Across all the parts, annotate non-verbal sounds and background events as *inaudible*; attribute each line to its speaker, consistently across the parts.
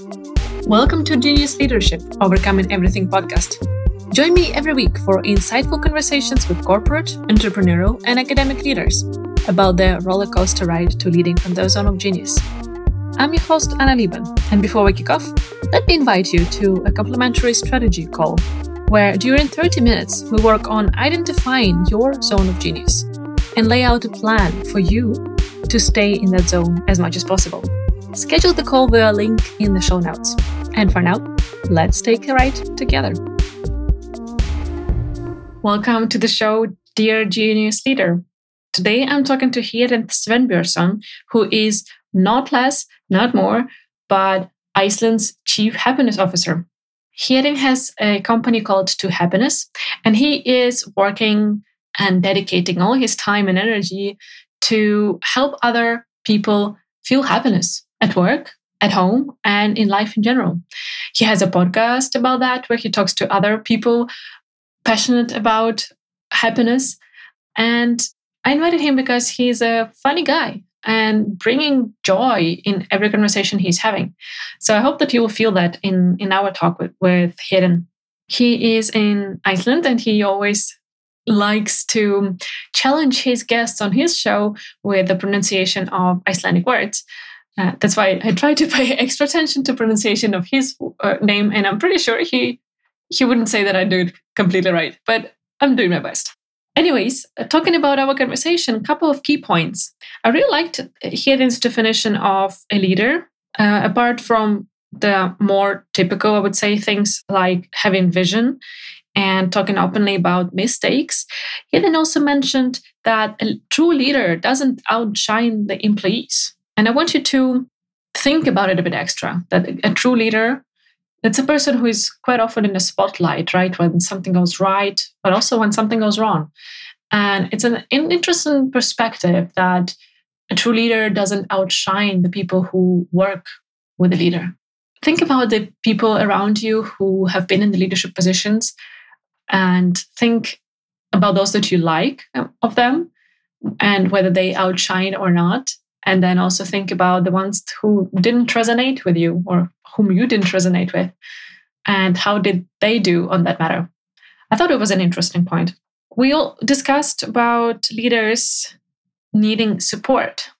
Speaker 1: Welcome to Genius Leadership Overcoming Everything podcast. Join me every week for insightful conversations with corporate, entrepreneurial, and academic leaders about their roller coaster ride to leading from the zone of genius. I'm your host, Anna Lieben, and before we kick off, let me invite you to a complimentary strategy call where during 30 minutes we work on identifying your zone of genius and lay out a plan for you to stay in that zone as much as possible. Schedule the call via link in the show notes. And for now, let's take a ride together. Welcome to the show, dear genius leader. Today I'm talking to Héðinn Sveinbjörnsson, who is not less, not more, but Iceland's chief happiness officer. Héðinn has a company called 2happiness, and he is working and dedicating all his time and energy to help other people feel happiness at work, at home, and in life in general. He has a podcast about that where he talks to other people passionate about happiness. And I invited him because he's a funny guy and bringing joy in every conversation he's having. So I hope that you will feel that in, in our talk with, with Héðinn. He is in Iceland and he always likes to challenge his guests on his show with the pronunciation of Icelandic words. Uh, that's why I try to pay *laughs* extra attention to pronunciation of his uh, name, and I'm pretty sure he he wouldn't say that I do it completely right, but I'm doing my best. Anyways, uh, talking about our conversation, a couple of key points. I really liked Héðinn's definition of a leader, uh, apart from the more typical, I would say, things like having vision and talking openly about mistakes. Héðinn also mentioned that a true leader doesn't outshine the employees. And I want you to think about it a bit extra that a true leader it's a person who is quite often in the spotlight, right? When something goes right, but also when something goes wrong. And it's an, interesting perspective that a true leader doesn't outshine the people who work with the leader. Think about the people around you who have been in the leadership positions and think about those that you like um, of them and whether they outshine or not and then also think about the ones who didn't resonate with you or whom you didn't resonate with and how did they do on that matter. I thought it was an interesting point. We all discussed about leaders needing support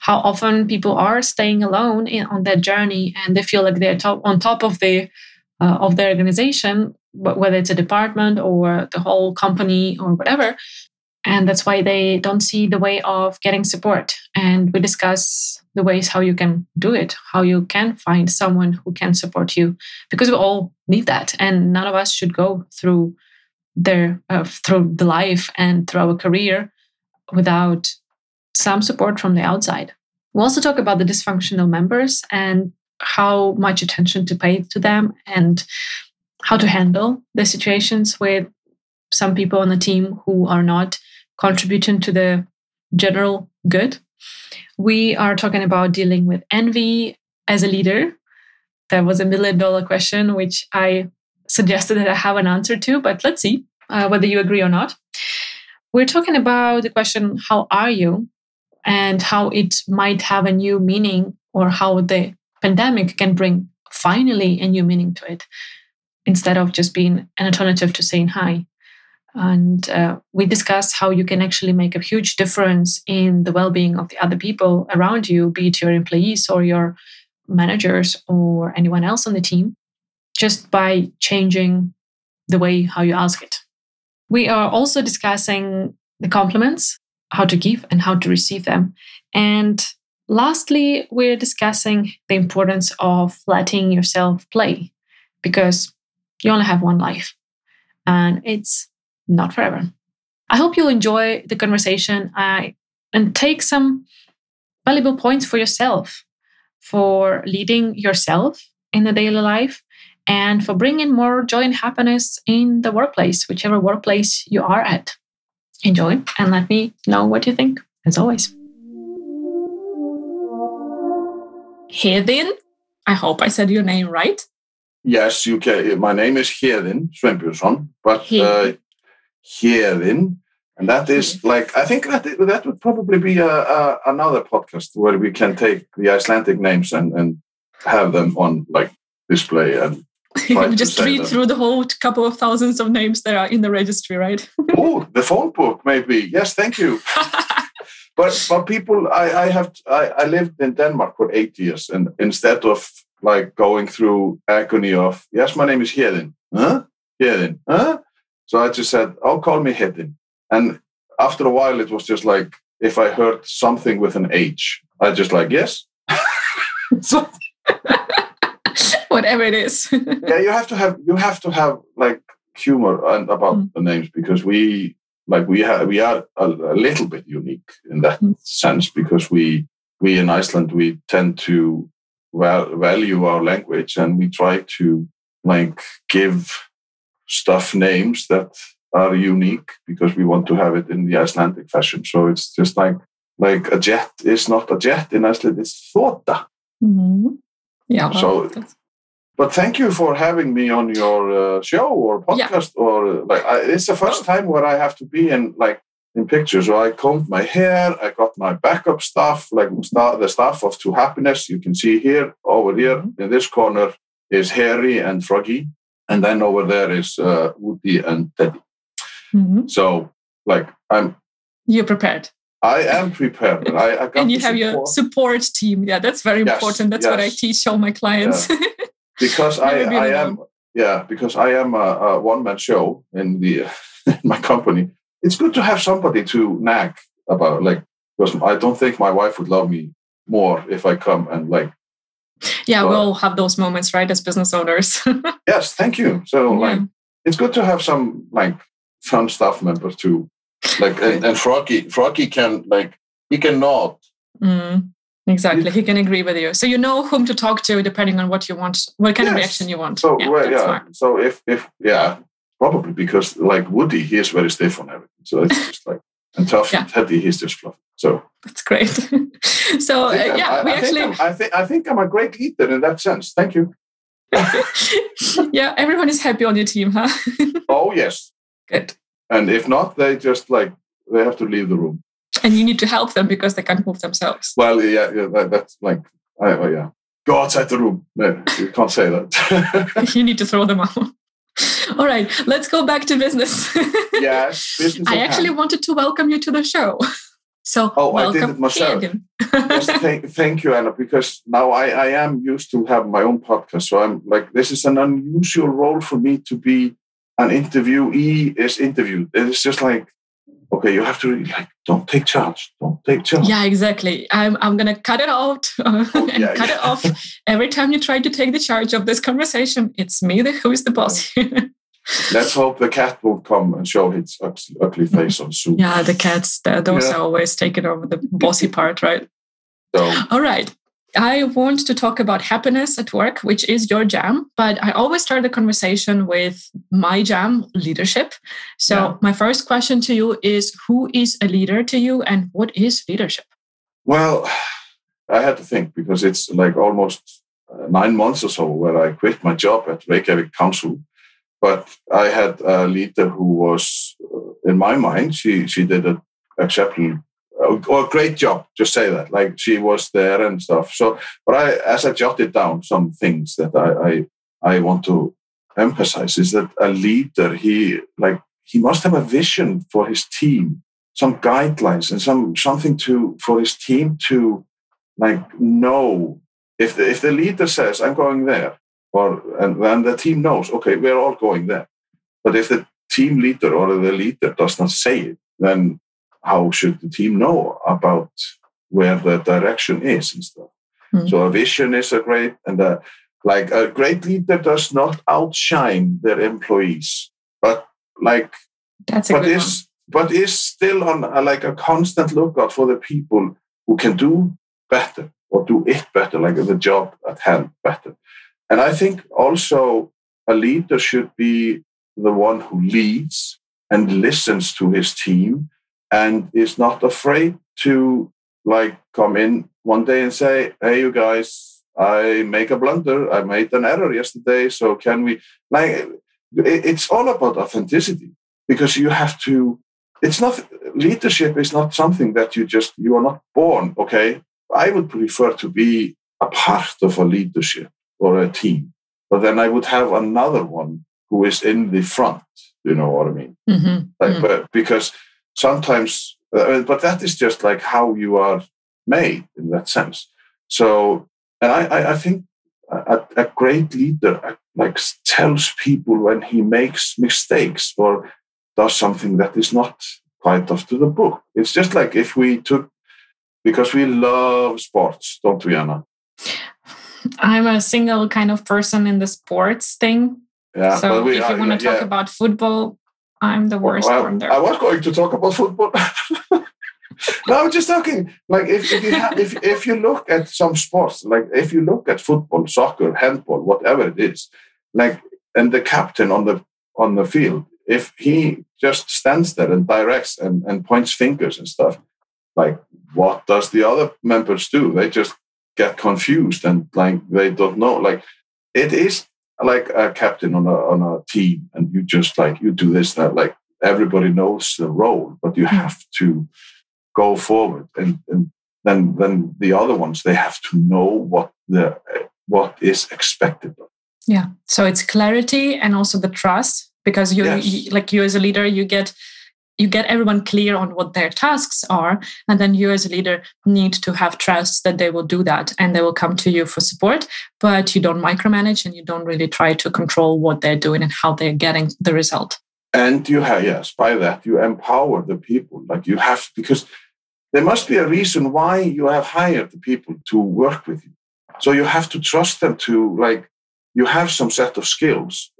Speaker 1: how often people are staying alone in, on that journey and they feel like they're top, on top of the uh, of their organization whether it's a department or the whole company or whatever and that's why they don't see the way of getting support. And we discuss the ways how you can do it how you can find someone who can support you because we all need that. And none of us should go through their uh, through the life and through our career without some support from the outside. We also talk about the dysfunctional members and how much attention to pay to them and how to handle the situations with some people on the team who are not contributing to the general good. We are talking about dealing with envy as a leader. That was a million dollar question, which I suggested that I have an answer to, but let's see uh, whether you agree or not. We're talking about the question, How are you? and how it might have a new meaning, or how the pandemic can bring finally a new meaning to it instead of just being an alternative to saying hi. And uh, we discuss how you can actually make a huge difference in the well being of the other people around you, be it your employees or your managers or anyone else on the team, just by changing the way how you ask it. We are also discussing the compliments, how to give and how to receive them. And lastly, we're discussing the importance of letting yourself play because you only have one life. And it's not forever. I hope you'll enjoy the conversation uh, and take some valuable points for yourself for leading yourself in the daily life and for bringing more joy and happiness in the workplace, whichever workplace you are at. Enjoy and let me know what you think, as always. Héðinn, I hope I said your name right.
Speaker 2: Yes, you can. My name is Héðinn Sveinbjörnsson, but uh, Héðinn, and that is mm-hmm. like I think that that would probably be a, a, another podcast where we can take the Icelandic names and and have them on like display and *laughs*
Speaker 1: just read them. through the whole couple of thousands of names that are in the registry, right? *laughs*
Speaker 2: oh, the phone book, maybe. Yes, thank you. *laughs* but but people, I, I have I, I lived in Denmark for eight years, and instead of like going through agony of yes, my name is Hedin, huh? Hedin, huh? So I just said, "Oh, call me Hedin," and after a while, it was just like if I heard something with an H, I just like yes. *laughs*
Speaker 1: so *laughs* whatever it is. *laughs*
Speaker 2: yeah, you have to have you have to have like humor and about mm. the names because we like we have we are a, a little bit unique in that mm. sense because we we in Iceland we tend to well, value our language and we try to like give stuff names that are unique because we want to have it in the Icelandic fashion. So it's just like like a jet is not a jet in Iceland; it's thota.
Speaker 1: Mm-hmm.
Speaker 2: Yeah. So, but thank you for having me on your uh, show or podcast yeah. or like I, it's the first time where I have to be in like in pictures. So I combed my hair, I got my backup stuff, like the stuff of 2happiness. You can see here, over here mm-hmm. in this corner is Harry and Froggy, and then over there is uh, Woody and Teddy.
Speaker 1: Mm-hmm.
Speaker 2: So, like, I'm.
Speaker 1: You're prepared.
Speaker 2: I am prepared. I, I *laughs*
Speaker 1: and you have support. your support team. Yeah, that's very yes, important. That's yes. what I teach all my clients. Yeah. *laughs*
Speaker 2: Because I, I am, yeah, because I am a, a one man show in the *laughs* in my company. It's good to have somebody to nag about, like, because I don't think my wife would love me more if I come and like.
Speaker 1: Yeah, we all have those moments, right, as business owners. *laughs*
Speaker 2: yes, thank you. So, yeah. like, it's good to have some like fun staff members too like and, and Froggy Froggy can like he cannot.
Speaker 1: Mm, exactly, he can agree with you. So you know whom to talk to depending on what you want, what kind yes. of reaction you want.
Speaker 2: So yeah, well, yeah. Smart. so if if yeah, probably because like Woody, he is very stiff on everything. So it's *laughs* just like and tough yeah. and he's just fluffy. So
Speaker 1: that's great. *laughs* so uh, yeah, I, we
Speaker 2: I
Speaker 1: actually.
Speaker 2: Think I think I think I'm a great leader in that sense. Thank you. *laughs*
Speaker 1: yeah, everyone is happy on your team, huh? *laughs*
Speaker 2: oh yes.
Speaker 1: Good.
Speaker 2: And if not, they just like they have to leave the room.
Speaker 1: And you need to help them because they can't move themselves.
Speaker 2: Well, yeah, yeah that, that's like, I, oh, yeah, go outside the room. No, you can't say that.
Speaker 1: you need to throw them out. *laughs* All right, let's go back to business. *laughs*
Speaker 2: yes, business.
Speaker 1: I actually hand. wanted to welcome you to the show. *laughs* So,
Speaker 2: oh, welcome, I did it myself. yes, thank, thank you, Anna, because now I, I am used to have my own podcast. So I'm like, this is an unusual role for me to be an interviewee is interviewed. It's just like, okay, you have to like, don't take charge, don't take charge.
Speaker 1: Yeah, exactly. I'm, I'm gonna cut it out *laughs* oh, and yeah, cut yeah. it off every time you try to take the charge of this conversation. It's me the, who is the boss here.
Speaker 2: Let's hope the cat will come and show its ugly mm-hmm. face on Zoom.
Speaker 1: Yeah, the cats, those yeah. are always taking over the bossy part, right? So, All right. I want to talk about happiness at work, which is your jam, but I always start the conversation with my jam, leadership. So, yeah. my first question to you is Who is a leader to you and what is leadership?
Speaker 2: Well, I had to think because it's like almost uh, nine months or so where I quit my job at Reykjavik Council. But I had a leader who was, uh, in my mind, she, she did an exceptional or great job just say that like she was there and stuff. So but i as i jotted down some things that i i, I want to emphasize is that a leader he like he must have a vision for his team some guidelines and some something to for his team to like know. If the, if the leader says i'm going there or and then the team knows okay we're all going there. But if the team leader or the leader does not say it then how should the team know about where the direction is and stuff. Mm. So a vision is a great and a, like a great leader does not outshine their employees, but like
Speaker 1: that's
Speaker 2: a but is one. but is still on a, like a constant lookout for the people who can do better or do it better, like the job at hand better. And I think also a leader should be the one who leads and listens to his team and is not afraid to like come in one day and say, "Hey, you guys, I make a blunder. I made an error yesterday. So can we?" Like, it's all about authenticity because you have to. It's not leadership is not something that you just you are not born. Okay, I would prefer to be a part of a leadership or a team, but then I would have another one who is in the front. You know what I mean?
Speaker 1: Mm-hmm.
Speaker 2: Like,
Speaker 1: mm.
Speaker 2: but because sometimes, uh, but that is just like how you are made in that sense. So, and I, I, I think a, a, great leader like tells people when he makes mistakes or does something that is not quite up to the book. It's just like if we took, because we love sports, don't we, Anna?
Speaker 1: I'm a single kind of person in the sports thing.
Speaker 2: Yeah,
Speaker 1: so we, if you want to talk yeah. about football, I'm the worst well, one there.
Speaker 2: I was going to talk about football. *laughs* no, I'm just talking like if, if you have, if if you look at some sports, like if you look at football, soccer, handball, whatever it is, like and the captain on the on the field, if he just stands there and directs and, and points fingers and stuff, like what does the other members do? They just get confused and like they don't know. Like it is like a captain on a on a team, and you just like you do this that like everybody knows the role, but you hmm. have to go forward, and and then then the other ones they have to know what the what is expected.
Speaker 1: Yeah, so it's clarity and also the trust because you, yes. you like you as a leader you get you get everyone clear on what their tasks are and then you as a leader need to have trust that they will do that and they will come to you for support. But you don't micromanage and you don't really try to control what they're doing and how they're getting the result.
Speaker 2: And you have yes by that you empower the people. Like you have because there must be a reason why you have hired the people to work with you. So you have to trust them to like you have some set of skills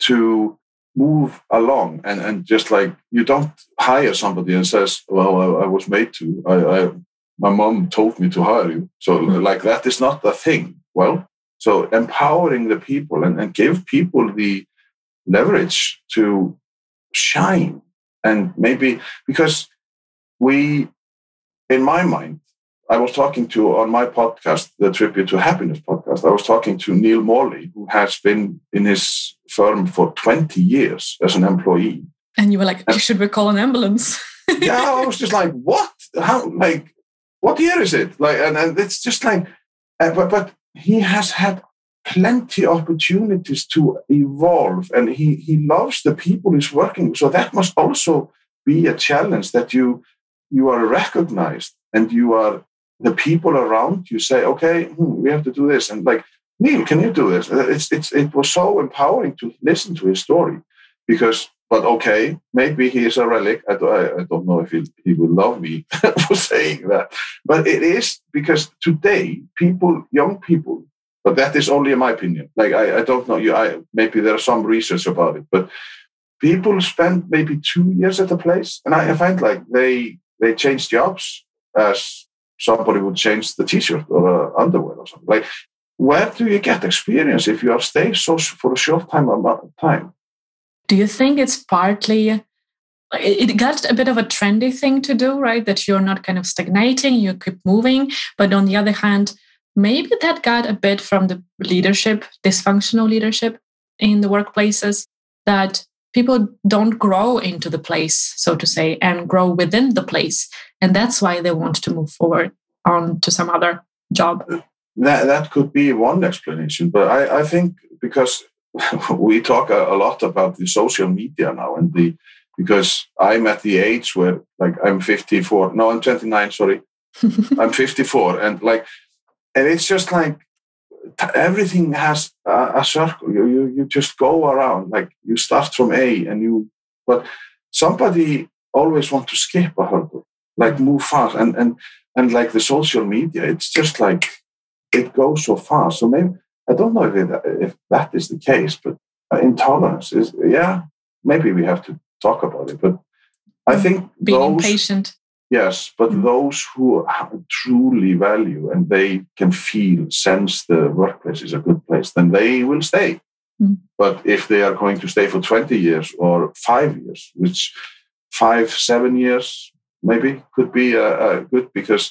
Speaker 2: to move along and, and just like you don't hire somebody and says well i, I was made to I, I, my mom told me to hire you so mm-hmm. like that is not the thing well so empowering the people and, and give people the leverage to shine and maybe because we in my mind I was talking to on my podcast, the Tribute2Happiness podcast. I was talking to Neil Morley, who has been in his firm for 20 years as an employee.
Speaker 1: And you were like, and, should we call an ambulance? *laughs*
Speaker 2: yeah, I was just like, what? How? Like, what year is it? Like, and, and it's just like, uh, but but he has had plenty of opportunities to evolve, and he he loves the people he's working. with. So that must also be a challenge that you you are recognized and you are the people around you say, okay, hmm, we have to do this. And like, Neil, can you do this? Uh, it's, it's, it was so empowering to listen to his story because, but okay, maybe he is a relic. I, I, I don't know if he, he will love me *laughs* for saying that. But it is because today, people, young people, but that is only in my opinion. Like, I, I don't know, you, I, maybe there are some research about it, but people spend maybe two years at a place. And I find like they, they change jobs as somebody would change the t-shirt or uh, underwear or something. Like, where do you get experience if you are staying so for a short time amount of time?
Speaker 1: Do you think it's partly uh, it got a bit of a trendy thing to do, right? That you're not kind of stagnating, you keep moving. But on the other hand, maybe that got a bit from the leadership, dysfunctional leadership in the workplaces, that people don't grow into the place, so to say, and grow within the place. And that's why they want to move forward on to some other job.
Speaker 2: Uh, That, that could be one explanation. But I, I think because *laughs* we talk a, a lot about the social media now and the because I'm at the age where like I'm 54. No, I'm 29, sorry. *laughs* I'm 54. And like and it's just like everything has a, a, circle. You, you you just go around like you start from A and you, but somebody always want to skip a hurdle, like move fast and and and like the social media, it's just like it goes so fast. So maybe I don't know if it, if that is the case, but intolerance is yeah. Maybe we have to talk about it, but I think
Speaker 1: being those, patient
Speaker 2: Yes, but mm. those who truly value and they can feel, sense the workplace is a good place, then they will stay. Mm. But if they are going to stay for 20 years or five years, which five, seven years maybe could be a, a good, because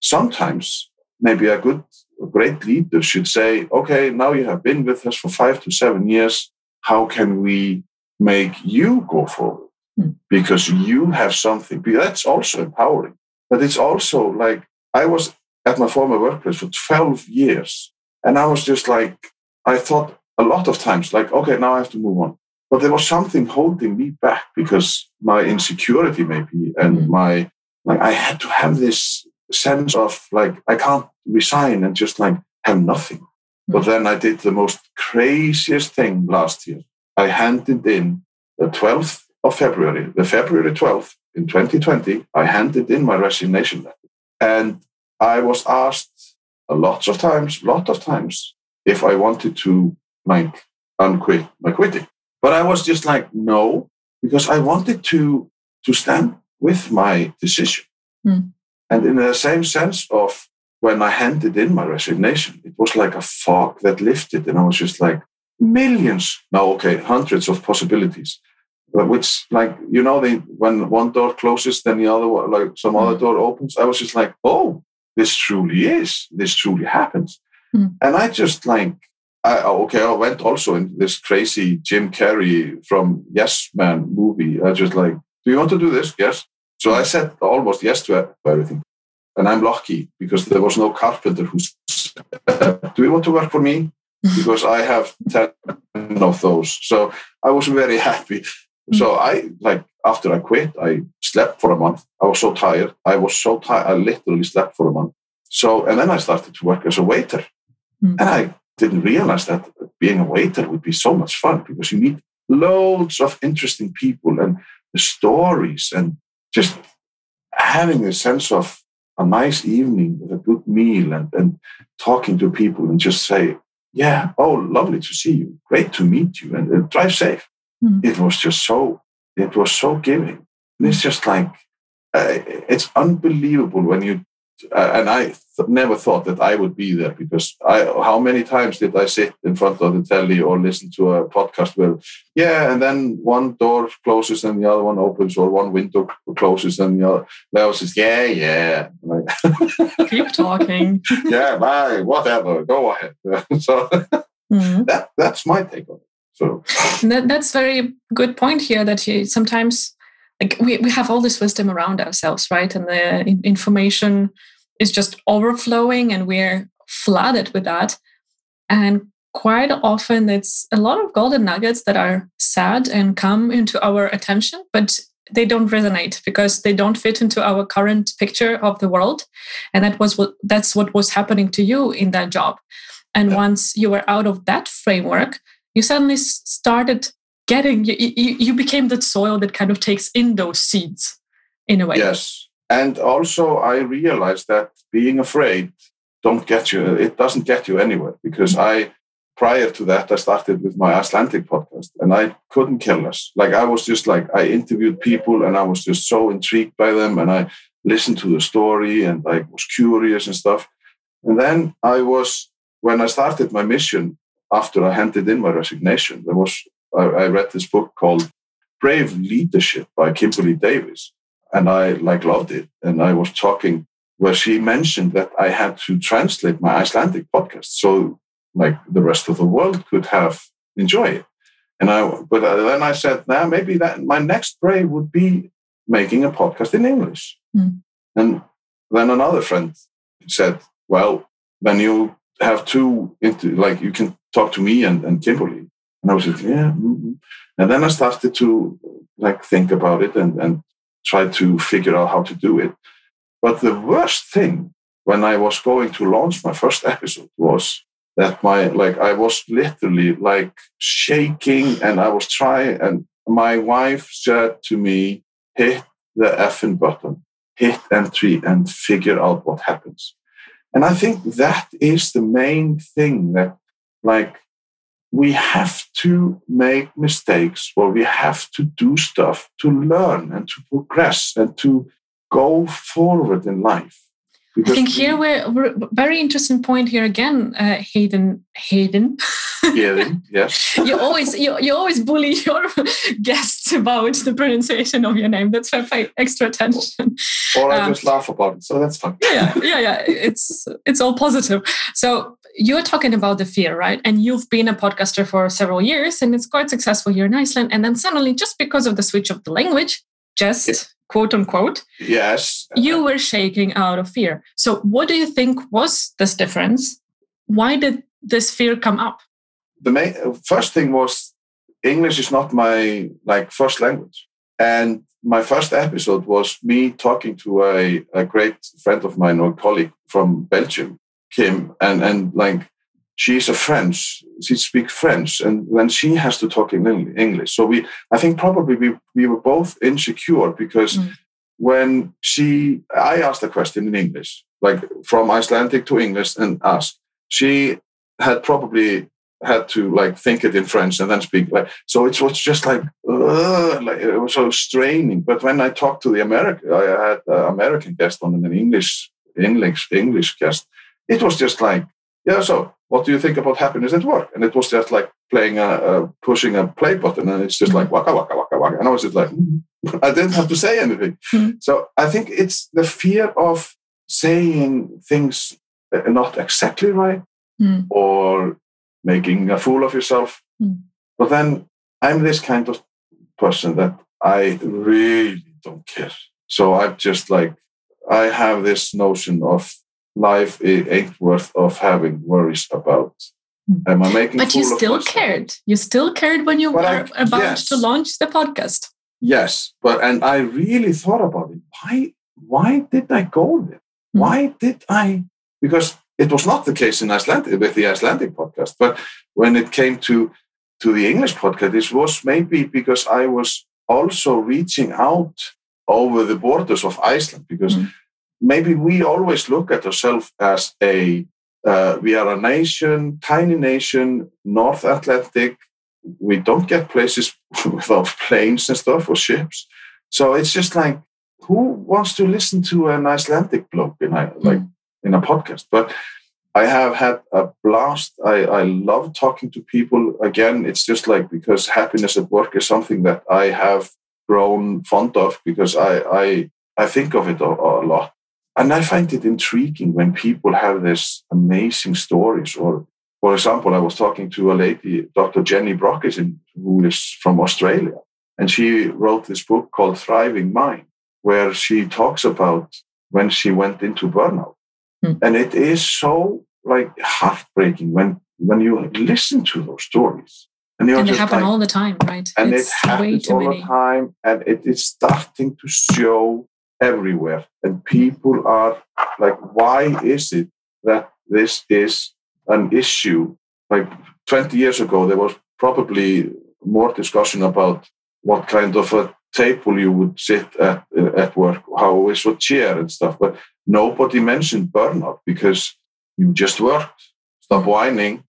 Speaker 2: sometimes maybe a good, great leader should say, okay, now you have been with us for five to seven years. How can we make you go forward? because you have something. That's also empowering. But it's also like I was at my former workplace for 12 years. And I was just like, I thought a lot of times, like, okay, now I have to move on. But there was something holding me back because my insecurity, maybe, and mm-hmm. my, like, I had to have this sense of, like, I can't resign and just, like, have nothing. Mm-hmm. But then I did the most craziest thing last year. I handed in the 12th of February, the February 12th in 2020, I handed in my resignation letter. And I was asked a lots of times, lot of times, if I wanted to like unquit my quitting. But I was just like, no, because I wanted to to stand with my decision. Mm. And in the same sense of when I handed in my resignation, it was like a fog that lifted, and I was just like, millions, no, okay, hundreds of possibilities. But which, like, you know, they, when one door closes, then the other, like some mm. other door opens. I was just like, oh, this truly is, this truly happens. Mm. And I just like I, okay, I went also in this crazy Jim Carrey from Yes Man movie. I just like, do you want to do this? Yes. So I said almost yes to everything. And I'm lucky because there was no carpenter who said, do you want to work for me? *laughs* Because I have 10 of those. So I was very happy. So I, like, after I quit, I slept for a month. I was so tired. I was so tired. I literally slept for a month. So, and then I started to work as a waiter. Mm. And I didn't realize that being a waiter would be so much fun because you meet loads of interesting people and the stories and just having a sense of a nice evening with a good meal and, and talking to people and just say, yeah, oh, lovely to see you. Great to meet you and, and drive safe. Mm. It was just so, it was so giving. And it's just like, uh, it's unbelievable when you and I th- never thought that I would be there because I, how many times did I sit in front of the telly or listen to a podcast where, yeah, and then one door closes and the other one opens, or one window closes and the other, and I was just, yeah, yeah. *laughs*
Speaker 1: Keep talking.
Speaker 2: yeah, bye, whatever, go ahead. *laughs* so mm-hmm. that, that's my take on it. So
Speaker 1: that, that's very good point here that you sometimes like we, we have all this wisdom around ourselves right? And the information is just overflowing and we're flooded with that. And quite often it's a lot of golden nuggets that are sad and come into our attention but they don't resonate because they don't fit into our current picture of the world. And that was what that's what was happening to you in that job. And yeah. once you were out of that framework you suddenly started getting you, you, you became that soil that kind of takes in those seeds in a way.
Speaker 2: Yes. And also i realized that being afraid don't get you it doesn't get you anywhere because i prior to that i started with my icelandic podcast and i couldn't kill us like i was just like i interviewed people and i was just so intrigued by them and i listened to the story and i was curious and stuff. And then i was when i started my mission after i handed in my resignation there was I, I read this book called Brave Leadership by Kimberly Davis, and I like loved it. And I was talking where she mentioned that I had to translate my Icelandic podcast so like the rest of the world could have enjoy it. And I, but then I said, now nah, maybe that my next brave would be making a podcast in English. Mm. And then another friend said, well, then you have two into like you can talk to me and, and Kimberly and I was like, yeah. Mm-hmm. And then I started to like think about it and, and try to figure out how to do it. But the worst thing when I was going to launch my first episode was that my like I was literally like shaking and I was trying and my wife said to me, hit the effing button, hit entry and figure out what happens. And I think that is the main thing that like we have to make mistakes or we have to do stuff to learn and to progress and to go forward in life.
Speaker 1: Because I think here we're, we're, very interesting point here again, uh, Hayden. Hayden.
Speaker 2: Hayden, yes. *laughs*
Speaker 1: you always you, you always bully *laughs* your guests about the pronunciation of your name. That's why I pay extra attention.
Speaker 2: Or I um, just laugh about it, so that's fine.
Speaker 1: yeah, yeah, yeah. It's it's all positive. So you're talking about the fear, right? And you've been a podcaster for several years, and it's quite successful here in Iceland. And then suddenly, just because of the switch of the language, just quote unquote.
Speaker 2: Yes.
Speaker 1: You were shaking out of fear. So, what do you think was this difference? Why did this fear come up?
Speaker 2: The main first thing was English is not my like first language, and my first episode was me talking to a, a great friend of mine or colleague from Belgium, Kim, and and like she's a French, she speaks French, and then she has to talk in English. So we, I think probably we we were both insecure because mm. when she, I asked a question in English, like from Icelandic to English, and asked, she had probably had to like think it in French and then speak like so it was just like, uh, like it was so straining. But when I talked to the American, I had an American guest on and an English English English guest. It was just like yeah. So what do you think about happiness at work? And it was just like playing a, a pushing a play button, and it's just like waka waka waka waka. And I was just like, I didn't have to say anything. Mm-hmm. So I think it's the fear of saying things not exactly right mm. or making a fool of yourself. Mm. But then I'm this kind of person that I really don't care. So I'm just like, I have this notion of life ain't worth of having worries about.
Speaker 1: Hmm. Am I making? But you still cared. You still cared when you but were I, about yes. to launch the podcast.
Speaker 2: Yes, but and I really thought about it. Why? Why did I go there? Mm. Why did I? Because it was not the case in Iceland with the Icelandic podcast, but when it came to to the English podcast, it was maybe because I was also reaching out over the borders of Iceland because mm. Maybe we always look at ourselves as a uh, we are a nation, tiny nation, North Atlantic. We don't get places *laughs* without planes and stuff or ships. So it's just like, who wants to listen to an Icelandic bloke in a, like mm. in a podcast? But I have had a blast. I, I love talking to people. Again, it's just like because happiness at work is something that I have grown fond of because I I, I think of it a, a lot. And I find it intriguing when people have these amazing stories. Or, for example, I was talking to a lady, Dr. Jenny Brockison, who is from Australia, and she wrote this book called Thriving Mind, where she talks about when she went into burnout Mm. And it is so like heartbreaking when when you listen to those stories.
Speaker 1: And, and they happen like, all the time, right?
Speaker 2: And it's it happens all many. the time, and it is starting to show everywhere. And people are like, why is it that this is an issue? Like 20 years ago, there was probably more discussion about what kind of a table you would sit at uh, at work, how is your chair and stuff. But nobody mentioned burnout because you just worked. Stop whining,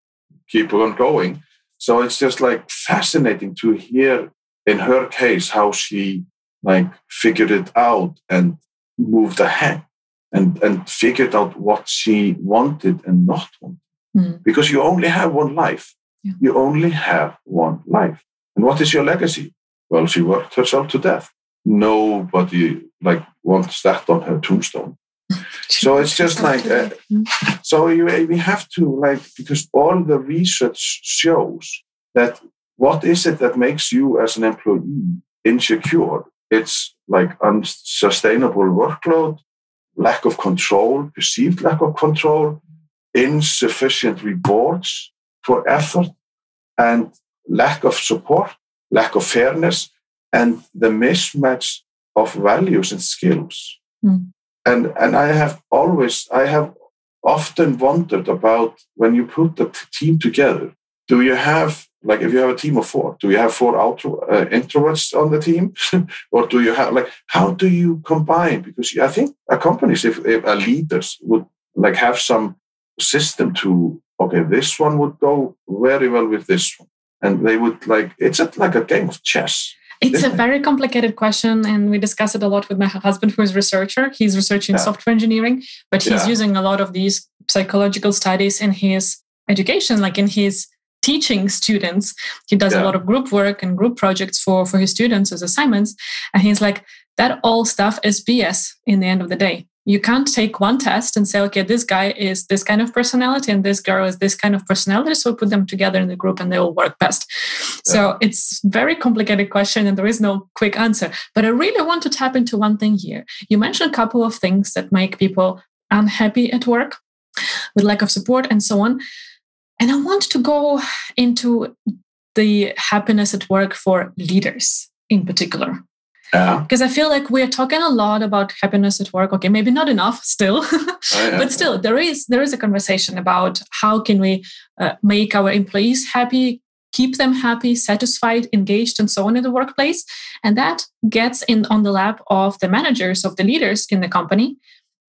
Speaker 2: keep on going. So it's just like fascinating to hear in her case how she like figured it out and moved ahead and and figured out what she wanted and not wanted. Mm. Because you only have one life. Yeah. You only have one life. And what is your legacy? Well, she worked herself to death. Nobody like wants that on her tombstone. *laughs* so it's just like uh, so you, we have to like because all the research shows that what is it that makes you as an employee insecure it's like unsustainable workload lack of control perceived lack of control insufficient rewards for effort and lack of support lack of fairness and the mismatch of values and skills mm and and I have always I have often wondered about when you put the team together. Do you have like if you have a team of four? Do you have four outro, uh, introverts on the team, *laughs* or do you have like how do you combine? Because I think a companies if, if a leaders would like have some system to okay this one would go very well with this one and they would like it's a, like a game of chess
Speaker 1: it's a very complicated question, and we discuss it a lot with my husband, who is a researcher. He's researching yeah. software engineering, but he's yeah. using a lot of these psychological studies in his education, like in his teaching students. He does yeah. a lot of group work and group projects for for his students as assignments, and he's like, that all stuff is BS in the end of the day. you can't take one test and say, okay, this guy is this kind of personality and this girl is this kind of personality. So put them together in the group and they will work best. Yeah. So it's very complicated question and there is no quick answer. But I really want to tap into one thing here. You mentioned a couple of things that make people unhappy at work with lack of support and so on. And I want to go into the happiness at work for leaders in particular. Because I feel like we're talking a lot about happiness at work. Okay, maybe not enough still, *laughs* oh, yeah. but still there is there is a conversation about how can we uh, make our employees happy, keep them happy, satisfied, engaged, and so on in the workplace, and that gets in on the lap of the managers of the leaders in the company.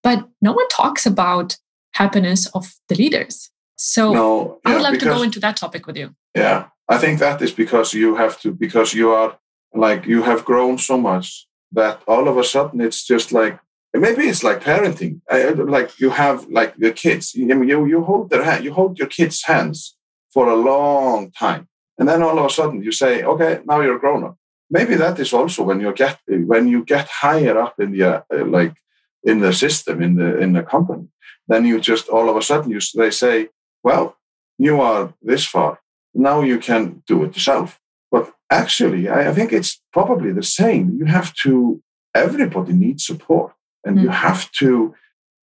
Speaker 1: But no one talks about happiness of the leaders. So no, yeah, I would like because, to go into that topic with you.
Speaker 2: Yeah, I think that is because you have to because you are like you have grown so much that all of a sudden it's just like maybe it's like parenting. Like you have like your kids. You, you, you hold their hand you hold your kids hands for a long time. And then all of a sudden you say okay now you're grown up. Maybe that is also when you get when you get higher up in the uh, like in the system in the in the company. Then you just all of a sudden you they say well you are this far. Now you can do it yourself. But actually, I, think it's probably the same. You have to, everybody needs support. And mm. you have to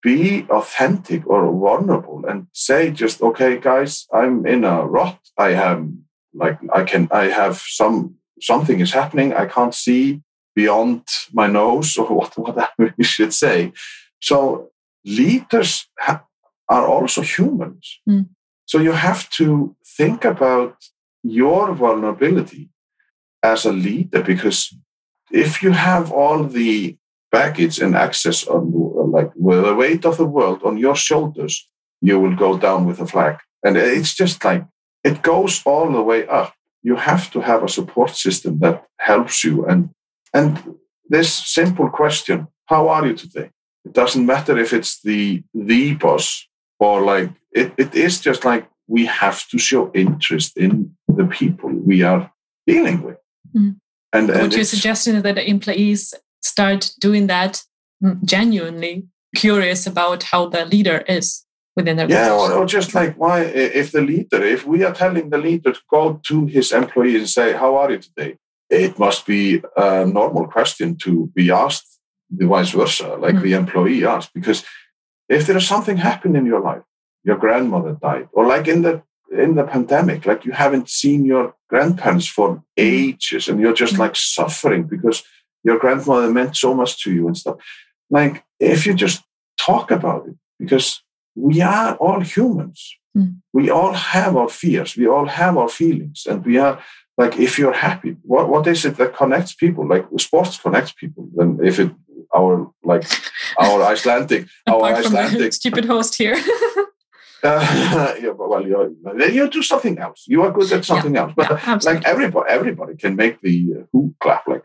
Speaker 2: be authentic or vulnerable and say just okay guys i'm in a rut. I have like i can i have some something is happening. I can't see beyond my nose *laughs* or what whatever you should say. So leaders ha- are also humans. Mm. so you have to think about your vulnerability as a leader because if you have all the baggage and access on like with the weight of the world on your shoulders you will go down with a flag. And it's just like it goes all the way up. You have to have a support system that helps you. And and this simple question how are you today? It doesn't matter if it's the the boss or like it, it is just like we have to show interest in the people we are dealing with
Speaker 1: Mm. And, and what you're suggesting is that the employees start doing that mm, genuinely curious about how the leader is within their
Speaker 2: yeah or, or, just like why if the leader if we are telling the leader to go to his employees and say how are you today it must be a normal question to be asked the vice versa like mm. the employee asked because if there is something happened in your life your grandmother died or like in the in the pandemic, like you haven't seen your grandparents for ages and you're just like suffering because your grandmother meant so much to you and stuff. Like, if you just talk about it, because we are all humans, mm. we all have our fears, we all have our feelings, and we are like, if you're happy, what, what is it that connects people? Like, sports connects people. Then, if it, our like our Icelandic, *laughs* our Icelandic *laughs*
Speaker 1: stupid host here.
Speaker 2: Uh, *laughs* yeah, well, you you do something else. You are good at something yeah, else. But yeah, like everybody, everybody can make the uh, who clap. Like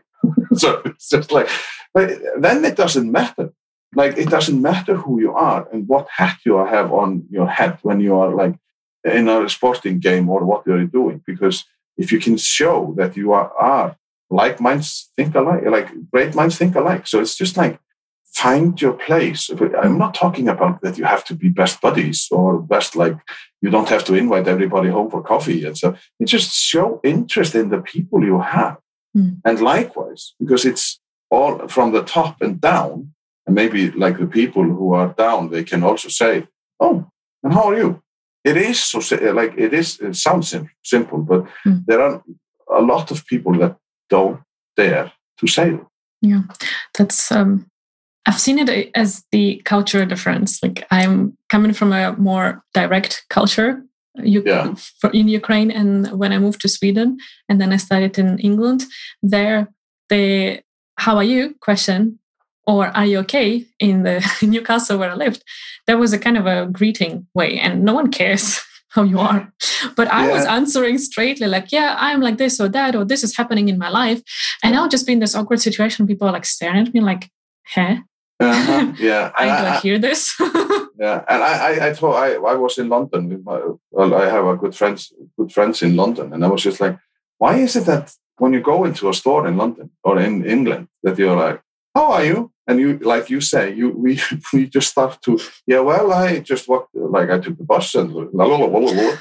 Speaker 2: so, it's just like. But then it doesn't matter. Like it doesn't matter who you are and what hat you have on your head when you are like in a sporting game or what you're doing. Because if you can show that you are, are like minds think alike, like great minds think alike. So it's just like find your place. I'm not talking about that you have to be best buddies or best like you don't have to invite everybody home for coffee and so you just show interest in the people you have. Mm. And likewise, because it's all from the top and down, and maybe like the people who are down, they can also say, "Oh, and how are you?" It is so like it is. It sounds simple, but mm. there are a lot of people that don't dare to say it.
Speaker 1: Yeah, that's um, I've seen it as the cultural difference. Like I'm coming from a more direct culture yeah. in Ukraine, and when I moved to Sweden, and then I studied in England, there the "How are you?" question or "Are you okay?" in the *laughs* Newcastle where I lived, there was a kind of a greeting way, and no one cares *laughs* how you are. But I yeah. was answering straightly, like, "Yeah, I'm like this or that, or this is happening in my life," and I'll just be in this awkward situation. People are like staring at me, like, "Huh."
Speaker 2: Uh-huh. Yeah, *laughs*
Speaker 1: I, I, hear this. *laughs*
Speaker 2: yeah, and I, I, I thought I, I was in London with my. Well, I have a good friends, good friends in London, and I was just like, why is it that when you go into a store in London or in England, that you're like, how are you? And you, like you say, you we *laughs* we just start to, yeah, well, I just walked, like I took the bus and blah, blah, blah, blah,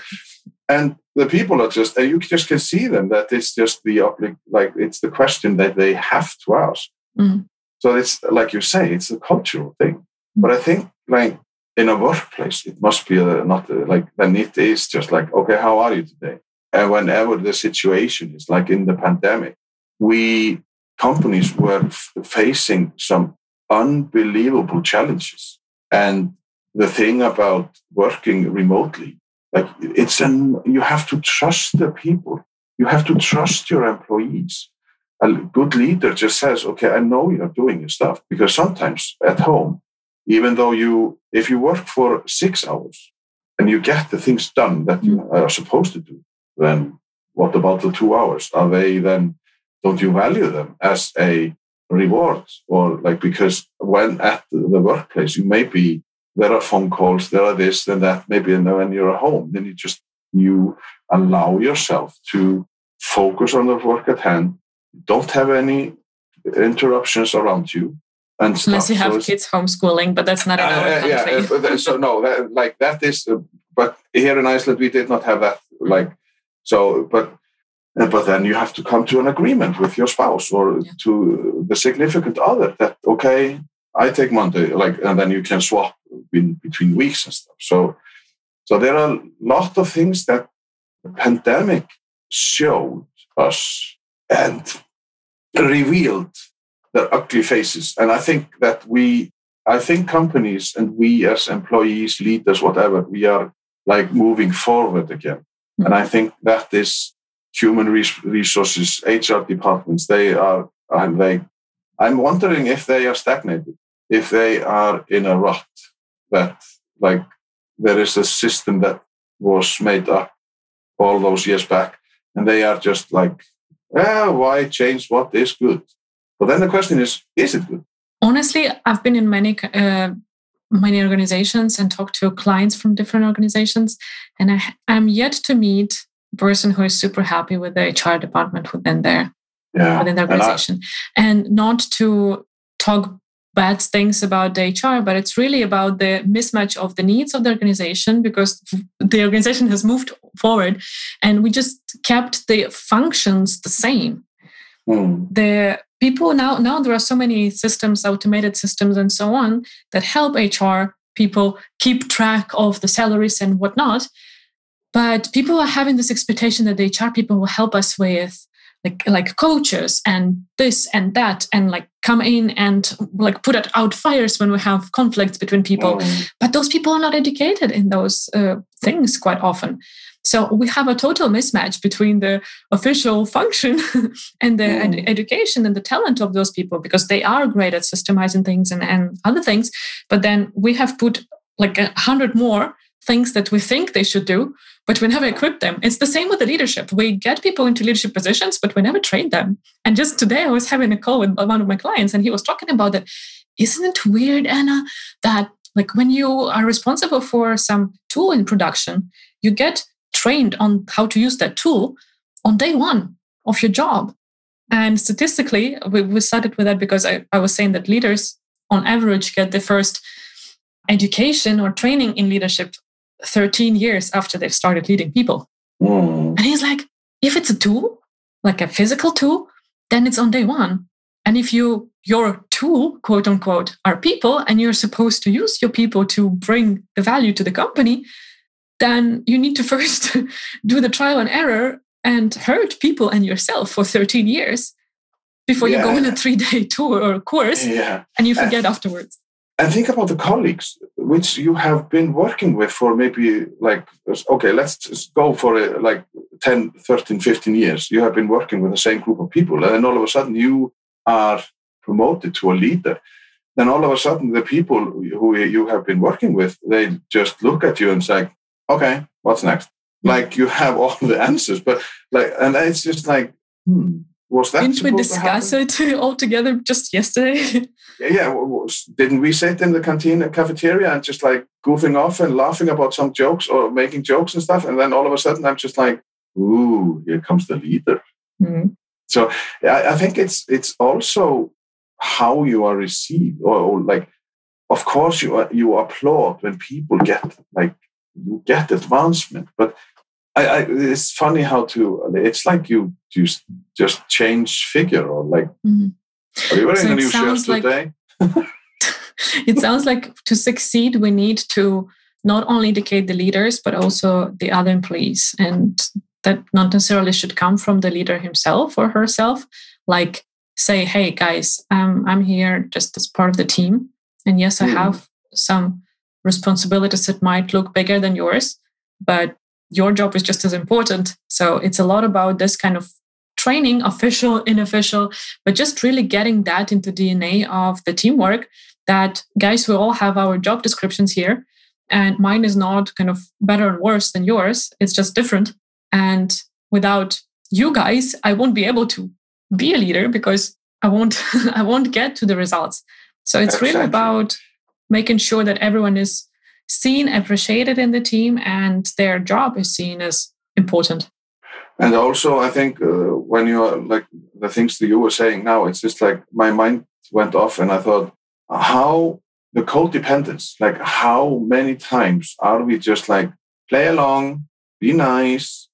Speaker 2: and the people are just, and you just can see them that it's just the like it's the question that they have to ask. Mm. So it's like you say, it's a cultural thing. Mm. But I think like in a workplace, it must be a, not a, like then it is just like, okay, how are you today? And whenever the situation is like in the pandemic, we companies were facing some unbelievable challenges. And the thing about working remotely, like it's an, you have to trust the people. You have to trust your employees. A good leader just says, okay, I know you're doing your stuff because sometimes at home, even though you, if you work for six hours and you get the things done that you mm. are supposed to do, then what about the two hours? Are they then don't you value them as a reward? Or like because when at the workplace you may be there are phone calls there are this and that maybe and when you're at home. Then you just you allow yourself to focus on the work at hand. Don't have any interruptions around you
Speaker 1: and stuff. unless you have so kids homeschooling but that's not in our uh, yeah
Speaker 2: uh, so no that, like that is uh, but here in iceland we did not have that like so but but then you have to come to an agreement with your spouse or yeah. to the significant other that okay i take monday like and then you can swap in between weeks and stuff so so there are a lot of things that the pandemic showed us and revealed their ugly faces and i think that we i think companies and we as employees leaders whatever we are like moving forward again mm-hmm. and i think that is human resources, HR departments, they are, and they, I'm wondering if they are stagnated, if they are in a rut, that like there is a system that was made up all those years back, and they are just like, eh, why change what is good? But then the question is, is it good?
Speaker 1: Honestly, I've been in many uh, many organizations and talked to clients from different organizations, and I'm yet to meet person who is super happy with the HR department within their yeah. within the organization, and, I, and not to talk bad things about the HR, but it's really about the mismatch of the needs of the organization because the organization has moved forward, and we just kept the functions the same. Mm. The people now now there are so many systems, automated systems, and so on that help HR people keep track of the salaries and whatnot but people are having this expectation that the hr people will help us with like like coaches and this and that and like come in and like put out fires when we have conflicts between people mm. but those people are not educated in those uh, things quite often so we have a total mismatch between the official *laughs* function and the mm. ed- education and the talent of those people because they are great at systemizing things and, and other things but then we have put like a hundred more things that we think they should do, but we never equip them. It's the same with the leadership. We get people into leadership positions, but we never train them. And just today, I was having a call with one of my clients, and he was talking about that. Isn't it weird, Anna, that like when you are responsible for some tool in production, you get trained on how to use that tool on day one of your job. And statistically, we, we started with that because I, I was saying that leaders on average get the first education or training in leadership 13 years after they've started leading people. Mm. And he's like, if it's a tool, like a physical tool, then it's on day one. And if you your tool, quote unquote, are people, and you're supposed to use your people to bring the value to the company, then you need to *laughs* first do the trial and error and hurt people and yourself for 13 years before yeah. you go on a three-day tour or course yeah. and you forget afterwards
Speaker 2: and think about the colleagues which you have been working with for maybe like okay let's go for like 10 13 15 years. You have been working with the same group of people and then all of a sudden you are promoted to a leader. Then all of a sudden the people who you have been working with they just look at you and say okay what's next? Like you have all the answers but like and it's just like hmm was that
Speaker 1: didn't we discuss it *laughs* all together just yesterday? *laughs*
Speaker 2: Yeah, yeah didn't we sit in the canteen cafeteria and just like goofing off and laughing about some jokes or making jokes and stuff? And then all of a sudden i'm just like ooh here comes the leader. Mm-hmm. so I, I think it's it's also how you are received or, or like of course you are, you applaud when people get like you get advancement but I, I, it's funny how to it's like you just just change figure or like mm-hmm. are you wearing so a new shirt today? *laughs*
Speaker 1: It sounds like to succeed we need to not only educate the leaders but also the other employees. And that not necessarily should come from the leader himself or herself. Like say hey guys um, i'm here just as part of the team. And yes i mm. have some responsibilities that might look bigger than yours but your job is just as important. So it's a lot about this kind of training official *laughs* unofficial but just really getting that into dna of the teamwork that guys we all have our job descriptions here and mine is not kind of better and worse than yours. It's just different. And without you guys i won't be able to be a leader because i won't *laughs* i won't get to the results. So it's exactly. really about making sure that everyone is seen appreciated in the team and their job is seen as important
Speaker 2: and also i think uh, when you are like the things that you were saying now it's just like my mind went off and i thought how the codependence, like how many times are we just like play along, be nice,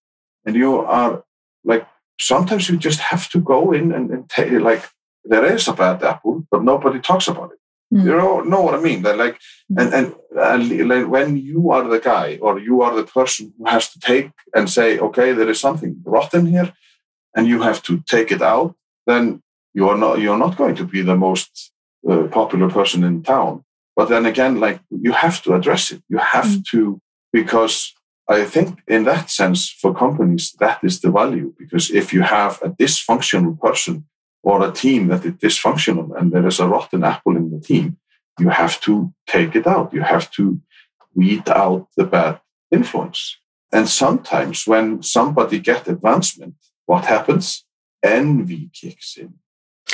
Speaker 2: and you are like sometimes you just have to go in and, and take like there is a bad apple, but nobody talks about it. Mm. You know, know what I mean? That like, mm. and, and and like when you are the guy or you are the person who has to take and say, okay, there is something rotten here, and you have to take it out, then you are not you're not going to be the most uh, popular person in town. But then again, like you have to address it. You have mm. to, because I think in that sense, for companies, that is the value. Because if you have a dysfunctional person or a team that is dysfunctional and there is a rotten apple in the team, you have to take it out. You have to weed out the bad influence. And sometimes when somebody get advancement, what happens? Envy kicks in.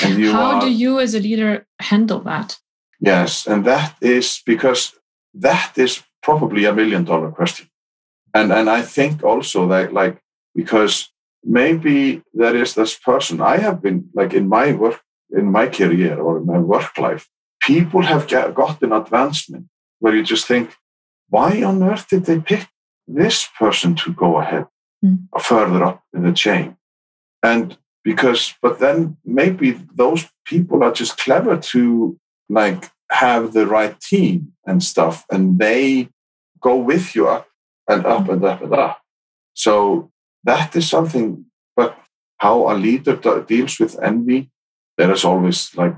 Speaker 1: And you How are, do you as a leader handle that?
Speaker 2: Yes, and that is because that is probably a million dollar question. And and I think also that like because maybe there is this person I have been like in my work in my career or in my work life, people have get, gotten advancement where you just think, why on earth did they pick this person to go ahead mm. further up in the chain? And because, but then maybe those people are just clever to like have the right team and stuff, and they go with you up and up and up and up. So that is something. But how a leader deals with envy, there is always like,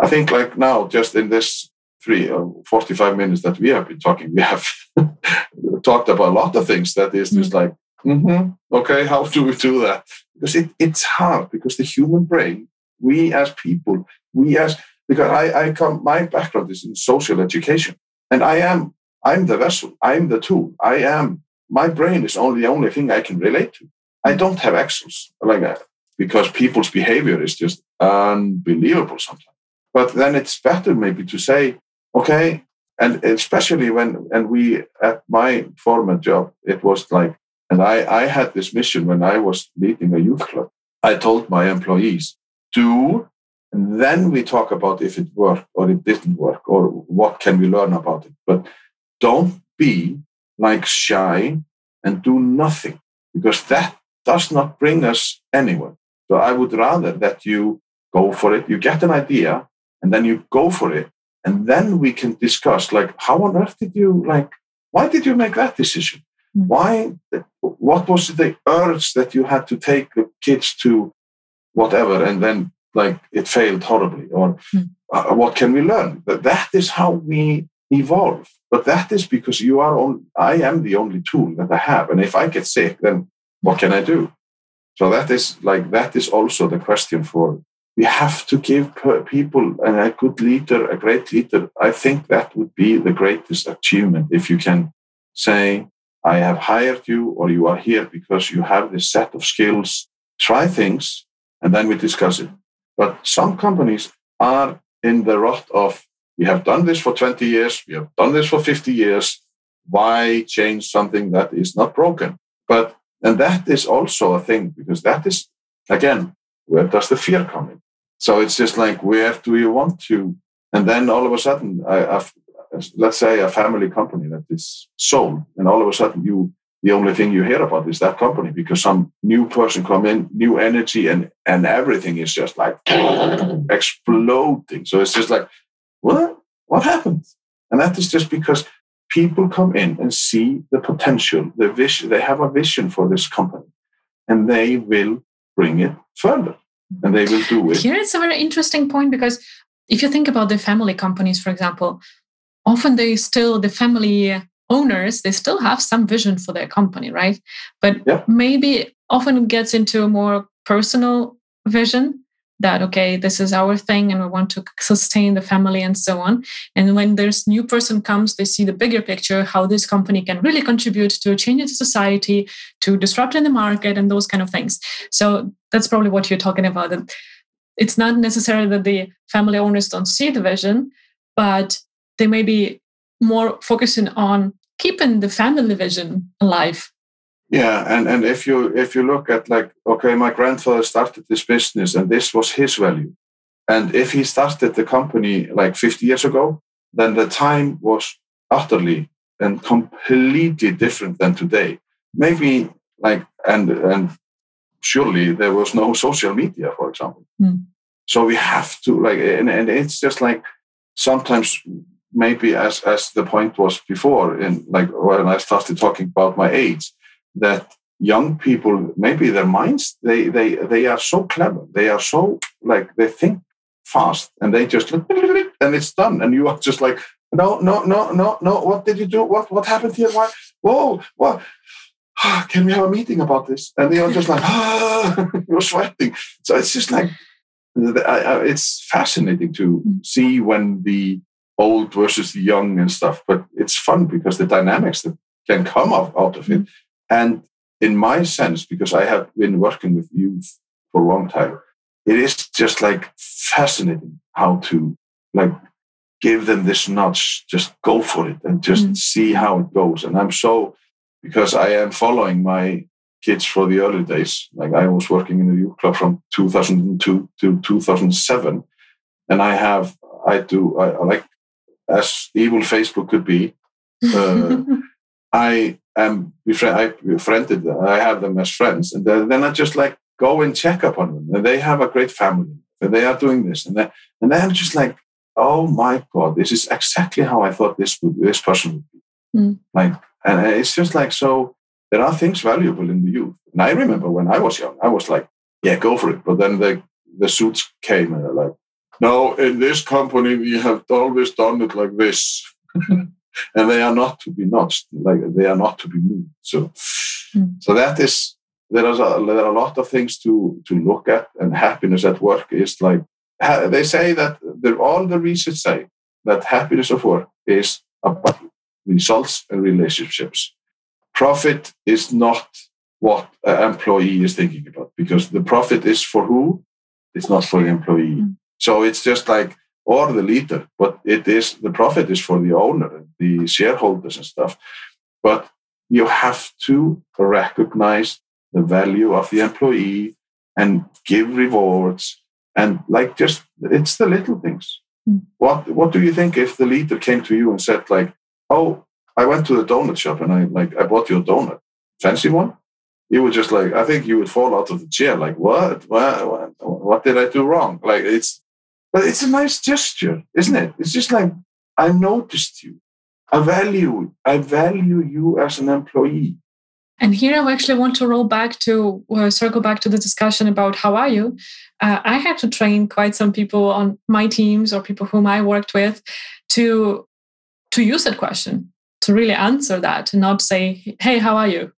Speaker 2: I think like now, just in this three or uh, 45 minutes that we have been talking, we have *laughs* talked about a lot of things that is just mm-hmm. like, mm-hmm, okay, how do we do that? Because it, it's hard because the human brain, we as people, we as because I, I come, my background is in social education, and I am, I'm the vessel, I'm the tool, I am. My brain is only the only thing I can relate to. I mm. don't have excels like that because people's behavior is just unbelievable sometimes. But then it's better maybe to say, okay, and especially when and we at my former job, it was like, and I, I had this mission when I was leading a youth club. I told my employees, do and then we talk about if it worked or it didn't work or what can we learn about it. But don't be like shy and do nothing because that does not bring us anywhere. So I would rather that you go for it, you get an idea, and then you go for it. And then we can discuss like how on earth did you like why did you make that decision? Mm. Why what was the urge that you had to take the kids to whatever and then like it failed horribly or mm. uh, what can we learn that that is how we evolve but that is because you are on i am the only tool that i have and if i get sick then what can i do? So that is like that is also the question for we have to give people and a good leader a great leader. I think that would be the greatest achievement if you can say i have hired you or you are here because you have this set of skills. Try things and then we discuss it. But some companies are in the rut of, we have done this for 20 years, we have done this for 50 years. Why change something that is not broken? But, and that is also a thing because that is, again, where does the fear come in? So it's just like, where do you want to? And then all of a sudden, I, I've, let's say a family company that is sold, and all of a sudden you the only thing you hear about is that company because some new person come in, new energy, and and everything is just like *clears throat* exploding. So it's just like, what? What happened? And that is just because people come in and see the potential, the vision. They have a vision for this company, and they will bring it further, and they will do it.
Speaker 1: Here it's a very interesting point because if you think about the family companies, for example, often they still the family owners they still have some vision for their company right but yeah. maybe often it gets into a more personal vision that okay this is our thing and we want to sustain the family and so on. And when this new person comes they see the bigger picture how this company can really contribute to a change in society to disrupt in the market and those kind of things. So that's probably what you're talking about. It's not necessarily that the family owners don't see the vision but they may be more focusing on keeping the family vision alive
Speaker 2: yeah and and if you if you look at like okay my grandfather started this business and this was his value. And if he started the company like 50 years ago then the time was utterly and completely different than today. Maybe like and and surely there was no social media for example. Mm. so we have to like and, and it's just like sometimes maybe as as the point was before in like when I started talking about my age, that young people maybe their minds they they they are so clever they are so like they think fast and they just and it's done and you are just like no no no no no what did you do what what happened here what whoa what *sighs* can we have a meeting about this and you're just like ah, *gasps* *laughs* you're sweating so it's just like it's fascinating to mm. see when the old versus the young and stuff. But it's fun because the dynamics that can come out, out of it. And in my sense, because I have been working with youth for a long time, it is just like fascinating how to like give them this nudge, just go for it and just mm. see how it goes. And I'm so because I am following my kids for the early days. Like I was working in a youth club from 2002 to 2007, and I have I do I, I like as evil Facebook could be, uh, *laughs* I am I befriended them. I have them as friends, and then, then I just like go and check up on them. And they have a great family, and they are doing this, and then and then I'm just like, oh my god, this is exactly how I thought this would this person would be. Mm. Like, and it's just like so. There are things valuable in the youth, and I remember when I was young, I was like, yeah, go for it. But then the the suits came, and they're like, no, in this company, we have always done it like this. *laughs* and they are not to be notched, like they are not to be moved. So, mm. so that is there is a, there are a lot of things to to look at, and happiness at work is like they say that all the research say that happiness of work is about results and relationships. Profit is not what an employee is thinking about because the profit is for who? It's not for the employee. Mm. So it's just like, or the leader, but it is the profit is for the owner, the shareholders and stuff. But you have to recognize the value of the employee and give rewards and like just it's the little things. Mm. What what do you think if the leader came to you and said like, oh, I went to the donut shop and I like I bought you a donut, fancy one? You would just like I think you would fall out of the chair like what what what, what did I do wrong? Like it's but it's a nice gesture, isn't it? It's just like, I noticed you. I value, I value you as an employee.
Speaker 1: And here I actually want to roll back to uh, circle back to the discussion about how are you. Uh, I had to train quite some people on my teams or people whom I worked with to to use that question to really answer that and not say, "Hey, how are you?"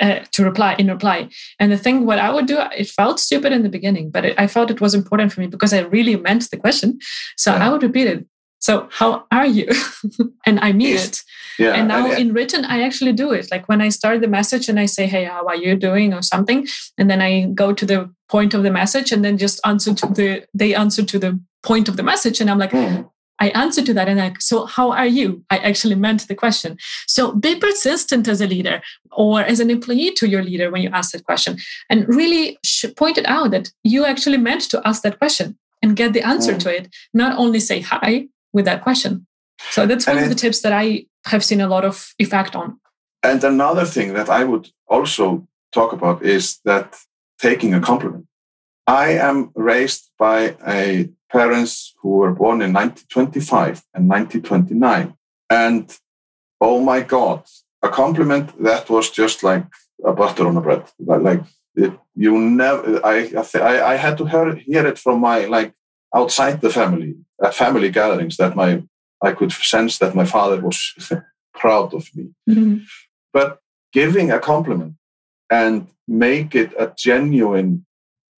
Speaker 1: Uh, to reply in reply. And the thing, what I would do, it felt stupid in the beginning, but it, I felt it was important for me because I really meant the question. So yeah. I would repeat it. So how are you? *laughs* and I mean it. Yeah, and now and, in written, I actually do it. Like when I start the message and I say, "Hey, how are you doing?" or something, and then I go to the point of the message and then just answer to the they answer to the point of the message, and I'm like, mm. I answer to that and like, so how are you? I actually meant the question. So be persistent as a leader or as an employee to your leader when you ask that question and really point it out that you actually meant to ask that question and get the answer mm. to it. Not only say hi with that question. So that's one and of it, the tips that I have seen a lot of effect on.
Speaker 2: And another thing that I would also talk about is that taking a compliment. I am raised by a parents who were born in 1925 and 1929. And oh my God, a compliment that was just like a butter on a bread. Like it, you never, I, I, I had to hear, hear it from my, like outside the family, at family gatherings that my, I could sense that my father was *laughs* proud of me. Mm-hmm. But giving a compliment and make it a genuine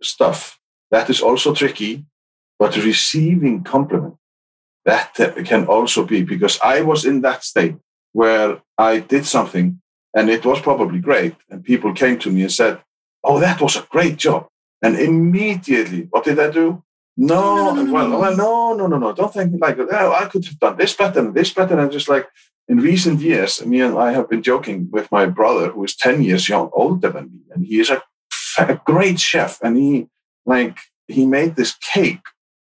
Speaker 2: stuff, that is also tricky but receiving compliment, that can also be because I was in that state where I did something and it was probably great. And people came to me and said, Oh, that was a great job. And immediately, what did I do? No, no, no, well, well, no, no, no, no. Don't think like, oh, I could have done this better and this better. And just like in recent years, me and I have been joking with my brother, who is 10 years young, older than me. And he is a, a great chef. And he, like, he made this cake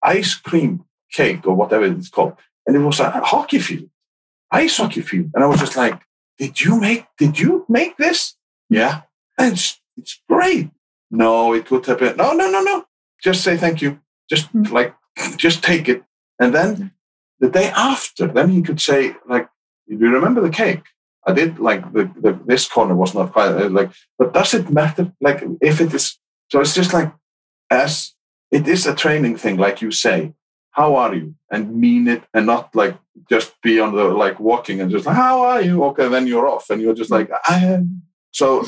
Speaker 2: ice cream cake or whatever it's called. And it was a hockey field, ice hockey field. And I was just like, did you make, did you make this? Yeah. And it's, it's great. No, it could have been, no, no, no, no. Just say thank you. Just mm-hmm. like, just take it. And then the day after, then he could say, like, do you remember the cake? I did like the, the this corner was not quite uh, like, but does it matter? Like if it is, so it's just like as it is a training thing, like you say. How are you? And mean it and not like just be on the like walking and just like, how are you? Okay, then you're off and you're just like, I am. So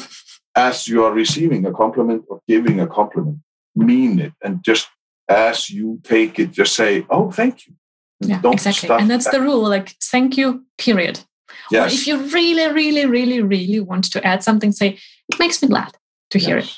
Speaker 2: as you are receiving a compliment or giving a compliment, mean it and just as you take it, just say, Oh, thank you.
Speaker 1: yeah, exactly. And that's that. the rule, like thank you, period. Yes. Or if you really, really, really, really want to add something, say, it makes me glad to hear yes. it.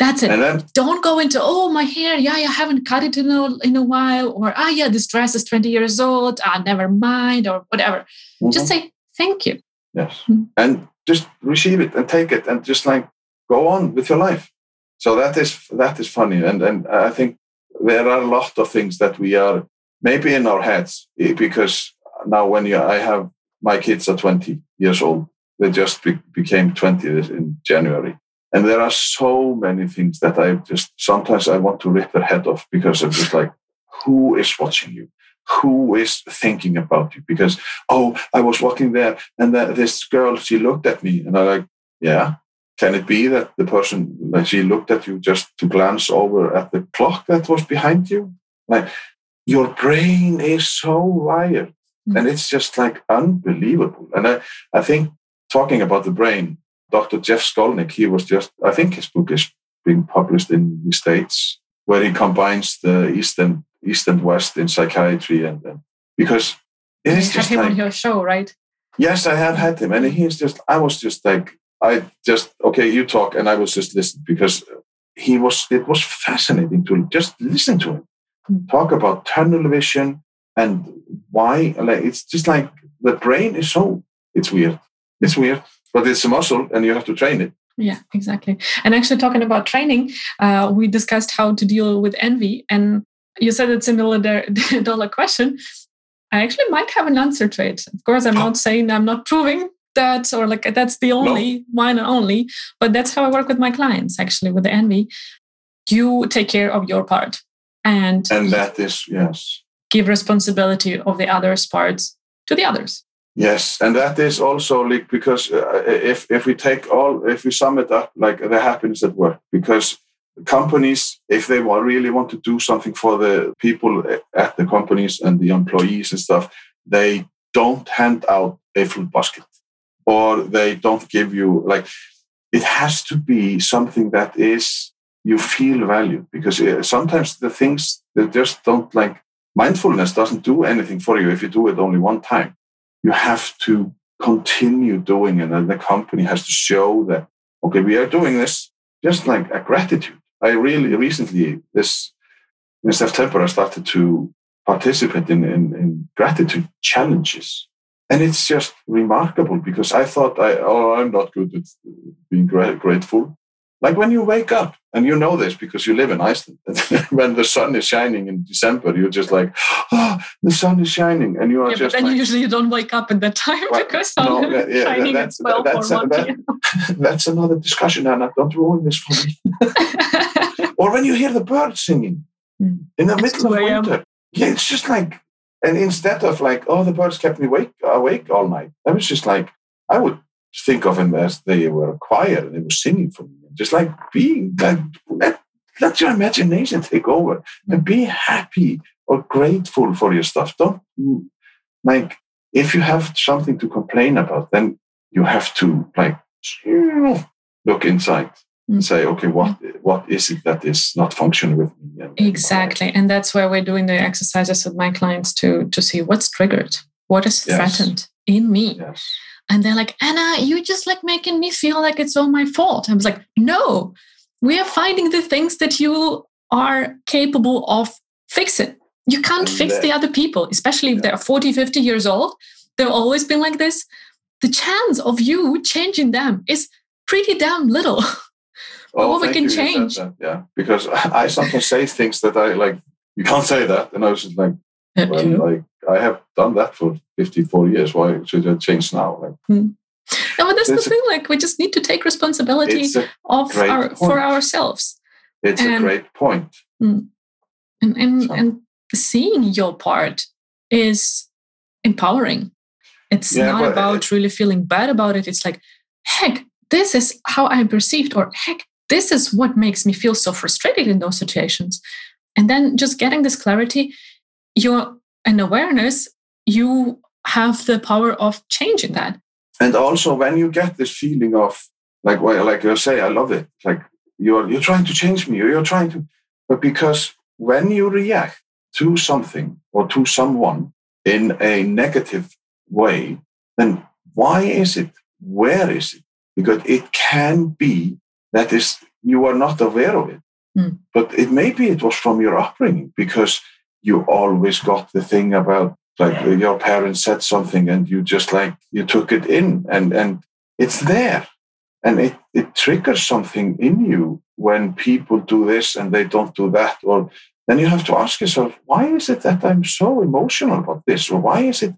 Speaker 1: That's it. Then, Don't go into, oh, my hair, yeah, I haven't cut it in a, in a while, or, ah, yeah, this dress is 20 years old, ah, never mind, or whatever. Mm-hmm. Just say, thank you.
Speaker 2: Yes. Mm-hmm. And just receive it and take it and just like go on with your life. So that is, that is funny. And, and I think there are a lot of things that we are maybe in our heads eh, because now when you, I have, my kids are 20 years old, they just be, became 20 in January. And there are so many things that I just sometimes I want to rip their head off because I'm just like, who is watching you? Who is thinking about you? Because, oh, I was walking there and this girl, she looked at me and I like, yeah. Can it be that the person, like she looked at you just to glance over at the clock that was behind you? Like your brain is so wired mm-hmm. and it's just like unbelievable. And I, I think talking about the brain, Dr. Jeff Skolnick, he was just, I think his book is being published in the States, where he combines the East and, East and West in psychiatry. And, and because
Speaker 1: it is just him like, on your show, right?
Speaker 2: Yes, I have had him. And he's just, I was just like, I just, okay, you talk. And I was just listening because he was, it was fascinating to just listen to him mm. talk about tunnel vision and why, like, it's just like the brain is so, it's weird. It's weird but it's a muscle and you have to train it.
Speaker 1: Yeah exactly. And actually talking about training uh, we discussed how to deal with envy and you said it's a million dollar *laughs* question. I actually might have an answer to it. Of course i'm not saying i'm not proving that or like that's the only no. one and only but that's how i work with my clients actually with the envy. You take care of your part and
Speaker 2: and that is yes.
Speaker 1: give responsibility of the others parts to the others
Speaker 2: Yes, and that is also like because uh, if if we take all if we sum it up like the happiness at work because companies if they want, really want to do something for the people at the companies and the employees and stuff they don't hand out a fruit basket or they don't give you like it has to be something that is you feel valued because uh, sometimes the things that just don't like mindfulness doesn't do anything for you if you do it only one time you have to continue doing it. And the company has to show that, okay, we are doing this just like a gratitude. I really recently, this in September, I started to participate in, in, in gratitude challenges. And it's just remarkable because I thought I, oh, I'm not good at being grateful. Like when you wake up, and you know this because you live in Iceland. *laughs* when the sun is shining in December, you're just like, oh, the sun is shining, and you are
Speaker 1: yeah,
Speaker 2: just.
Speaker 1: But then
Speaker 2: like,
Speaker 1: you don't wake up at that time well, because sun no, is yeah, shining at twelve
Speaker 2: that's,
Speaker 1: or one
Speaker 2: that, *laughs* That's another discussion, Anna. Don't ruin this for me. *laughs* or when you hear the birds singing mm. in the middle of winter, yeah, it's just like, and instead of like, oh, the birds kept me awake, awake all night. I was just like, I would think of them as they were a choir and they were singing for me. Just like being like let, let your imagination take over and be happy or grateful for your stuff. Don't like if you have something to complain about, then you have to like look inside and mm. say, okay, what what is it that is not functioning with me?
Speaker 1: And exactly, and that's where we're doing the exercises with my clients to to see what's triggered, what is threatened yes. in me.
Speaker 2: Yes.
Speaker 1: And they're like, Anna, you're just like making me feel like it's all my fault. I was like, no, we are finding the things that you are capable of fixing. You can't and fix the other people, especially if they're 40, 50 years old. They've always been like this. The chance of you changing them is pretty damn little. *laughs*
Speaker 2: Oh, what we can change. Yeah, because *laughs* I sometimes say things that I like, you can't say that. And I was just like, like I have done that for 54 years. Why should I change now? Like,
Speaker 1: hmm. No, but that's the thing. Like, we just need to take responsibility of our, for ourselves.
Speaker 2: It's and, a great point.
Speaker 1: Hmm. And and, so. and seeing your part is empowering. It's yeah, not about it, really feeling bad about it. It's like, heck, this is how I'm perceived, or heck, this is what makes me feel so frustrated in those situations. And then just getting this clarity, you're an awareness, you have the power of changing that.
Speaker 2: And also, when you get this feeling of like, well, like you say, I love it. Like you're you're trying to change me, or you're trying to, but because when you react to something or to someone in a negative way, then why is it? Where is it? Because it can be that is you are not aware of it. Mm. But it maybe it was from your upbringing because you always got the thing about like your parents said something and you just like you took it in and and it's there. And it, it triggers something in you when people do this and they don't do that. Or then you have to ask yourself why is it that i'm so emotional about this? Or why is it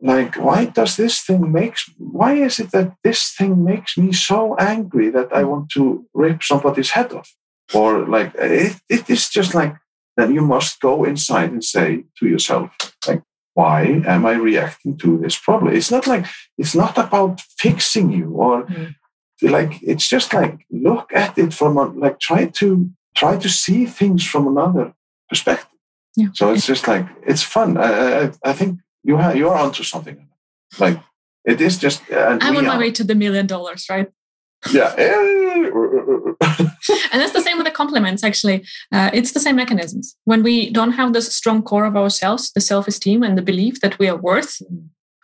Speaker 2: like why does this thing makes why is it that this thing makes me so angry that i want to rip somebody's head off? Or like it, it is just like then you must go inside and say to yourself, like, why am I reacting to this problem? It's not like it's not about fixing you or mm. like it's just like look at it from a, like try to try to see things from another perspective. Yeah. So it's just like it's fun. I, I, I think you have you're onto something. Like it is just.
Speaker 1: I'm on my way to the million dollars, right?
Speaker 2: yeah *laughs* *laughs* and
Speaker 1: that's the same with the compliments actually. Uh, it's the same mechanisms. When we don't have this strong core of ourselves the self-esteem and the belief that we are worth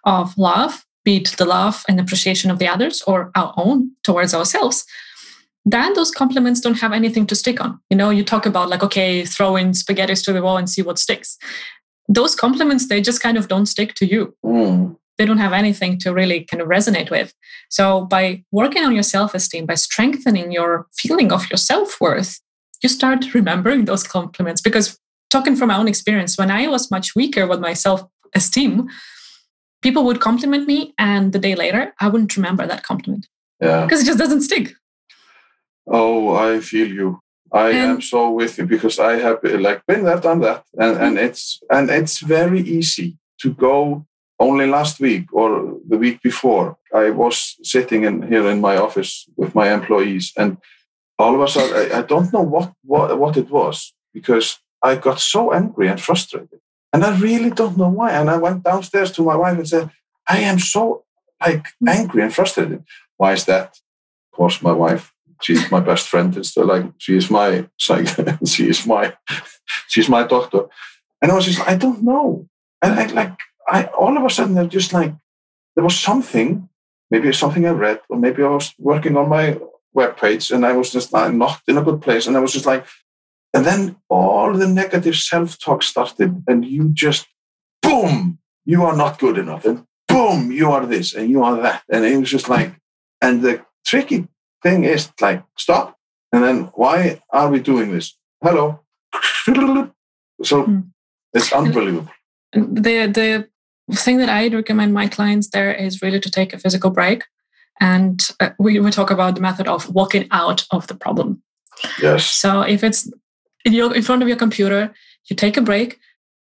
Speaker 1: of love be it the love and appreciation of the others or our own towards ourselves then those compliments don't have anything to stick on. You know you talk about like okay throw in spaghettis to the wall and see what sticks. Those compliments they just kind of don't stick to you.
Speaker 2: Mm
Speaker 1: they don't have anything to really kind of resonate with. So by working on your self-esteem, by strengthening your feeling of your self-worth, you start remembering those compliments. Because talking from my own experience, when I was much weaker with my self-esteem, people would compliment me, and the day later, I wouldn't remember that compliment.
Speaker 2: Yeah.
Speaker 1: Because it just doesn't stick.
Speaker 2: Oh, I feel you. I and, am so with you because I have like been there, done that, and, and mm-hmm. it's and it's very easy to go only last week or the week before, I was sitting in here in my office with my employees, and all of a sudden, I, I don't know what, what what it was because I got so angry and frustrated, and I really don't know why. And I went downstairs to my wife and said, "I am so like angry and frustrated. Why is that?" Of course, my wife, she's my best friend. It's like she is my *laughs* she is my *laughs* she's my doctor, and I was just I don't know, and I like I all of a sudden I just like there was something, maybe something I read, or maybe I was working on my web page and I was just uh, not in a good place, and I was just like, And then all the negative self talk started, and you just, boom, you are not good enough. And boom, you are this and you are that. And it was just like, and the tricky thing is like, stop. And then why are we doing this? Hello. *laughs* So mm. it's unbelievable.
Speaker 1: The, the thing that I recommend my clients there is really to take a physical break. And uh, we, we talk about the method of walking out of the problem.
Speaker 2: Yes.
Speaker 1: So if it's in, your, in front of your computer, you take a break,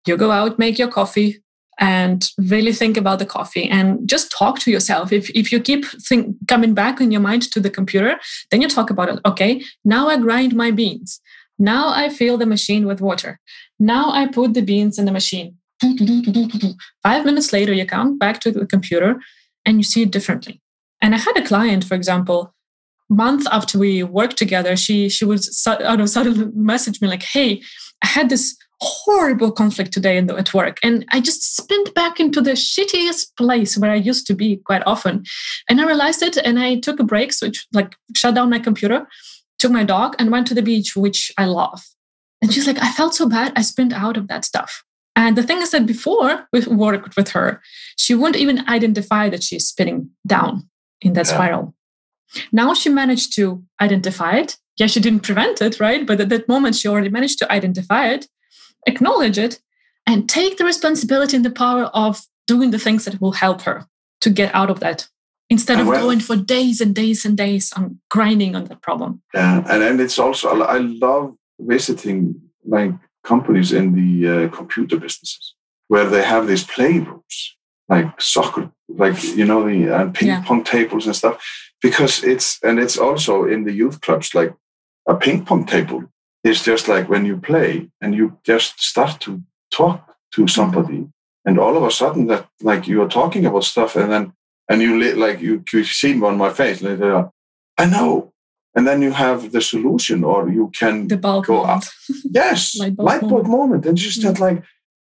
Speaker 1: you go out, make your coffee, and really think about the coffee and just talk to yourself. If, if you keep think, coming back in your mind to the computer, then you talk about it. Okay, now I grind my beans. Now I fill the machine with water. Now I put the beans in the machine. Five minutes later, you come back to the computer and you see it differently. And I had a client, for example, month after we worked together, she she would out of sudden message me like, "Hey, I had this horrible conflict today the, at work, and I just spent back into the shittiest place where I used to be quite often." And I realized it, and I took a break, so like shut down my computer, took my dog, and went to the beach, which I love. And she's like, "I felt so bad. I spent out of that stuff." And the thing is that before we worked with her, she wouldn't even identify that she's spinning down in that yeah. spiral. Now she managed to identify it. Yeah, she didn't prevent it, right? But at that moment, she already managed to identify it, acknowledge it, and take the responsibility and the power of doing the things that will help her to get out of that instead of going for days and days and days on grinding on that problem.
Speaker 2: Yeah, and, and it's also, I love visiting like companies in the uh, computer businesses where they have these playrooms like soccer, like you know the and ping yeah. pong tables and stuff, because it's and it's also in the youth clubs like a ping pong table is just like when you play and you just start to talk to somebody, and all of a sudden that like you are talking about stuff, and then and you like you you see on my face, like, uh, I know, and then you have the solution, or you can
Speaker 1: the bulb
Speaker 2: go moment. up. *laughs* Yes, light bulb, light bulb moment. moment, and just yeah. like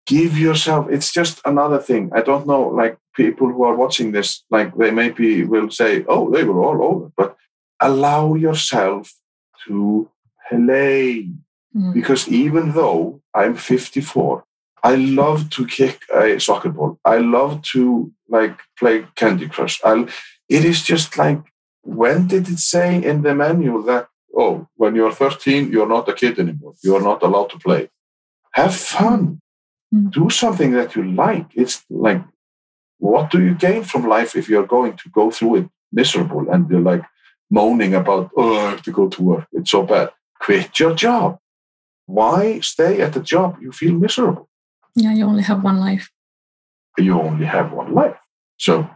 Speaker 2: give yourself it's just another thing i don't know like people who are watching this like they maybe will say oh they were all over but allow yourself to play mm. because even though i'm 54 i love to kick a soccer ball i love to like play candy crush i it is just like when did it say in the manual that oh when you're 13 you're not a kid anymore you're not allowed to play have fun Mm. Do something that you like. It's like, what do you gain from life if you're going to go through it miserable and you're like moaning about, oh, I have to go to work. It's so bad. Quit your job. Why stay at the job you feel miserable?
Speaker 1: Yeah, you only have one life.
Speaker 2: You only have one life. So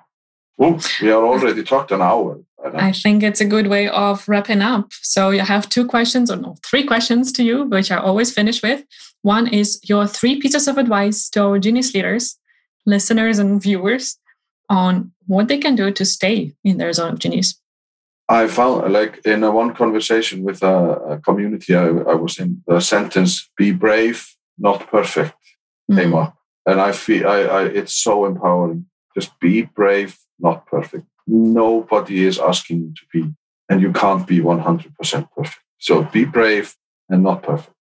Speaker 2: Oh, we are already talked an hour.
Speaker 1: Uh, I think it's a good way of wrapping up. So you have two questions or no, three questions to you, which I always finish with. One is your three pieces of advice to our genius leaders, listeners and viewers on what they can do to stay in their zone of genius.
Speaker 2: I found like in a one conversation with a, community I, I, was in, the sentence "Be brave, not perfect" mm-hmm. came up, and I feel I, I it's so empowering. Just be brave, not perfect. Nobody is asking you to be, and you can't be 100% perfect. So be brave and not perfect.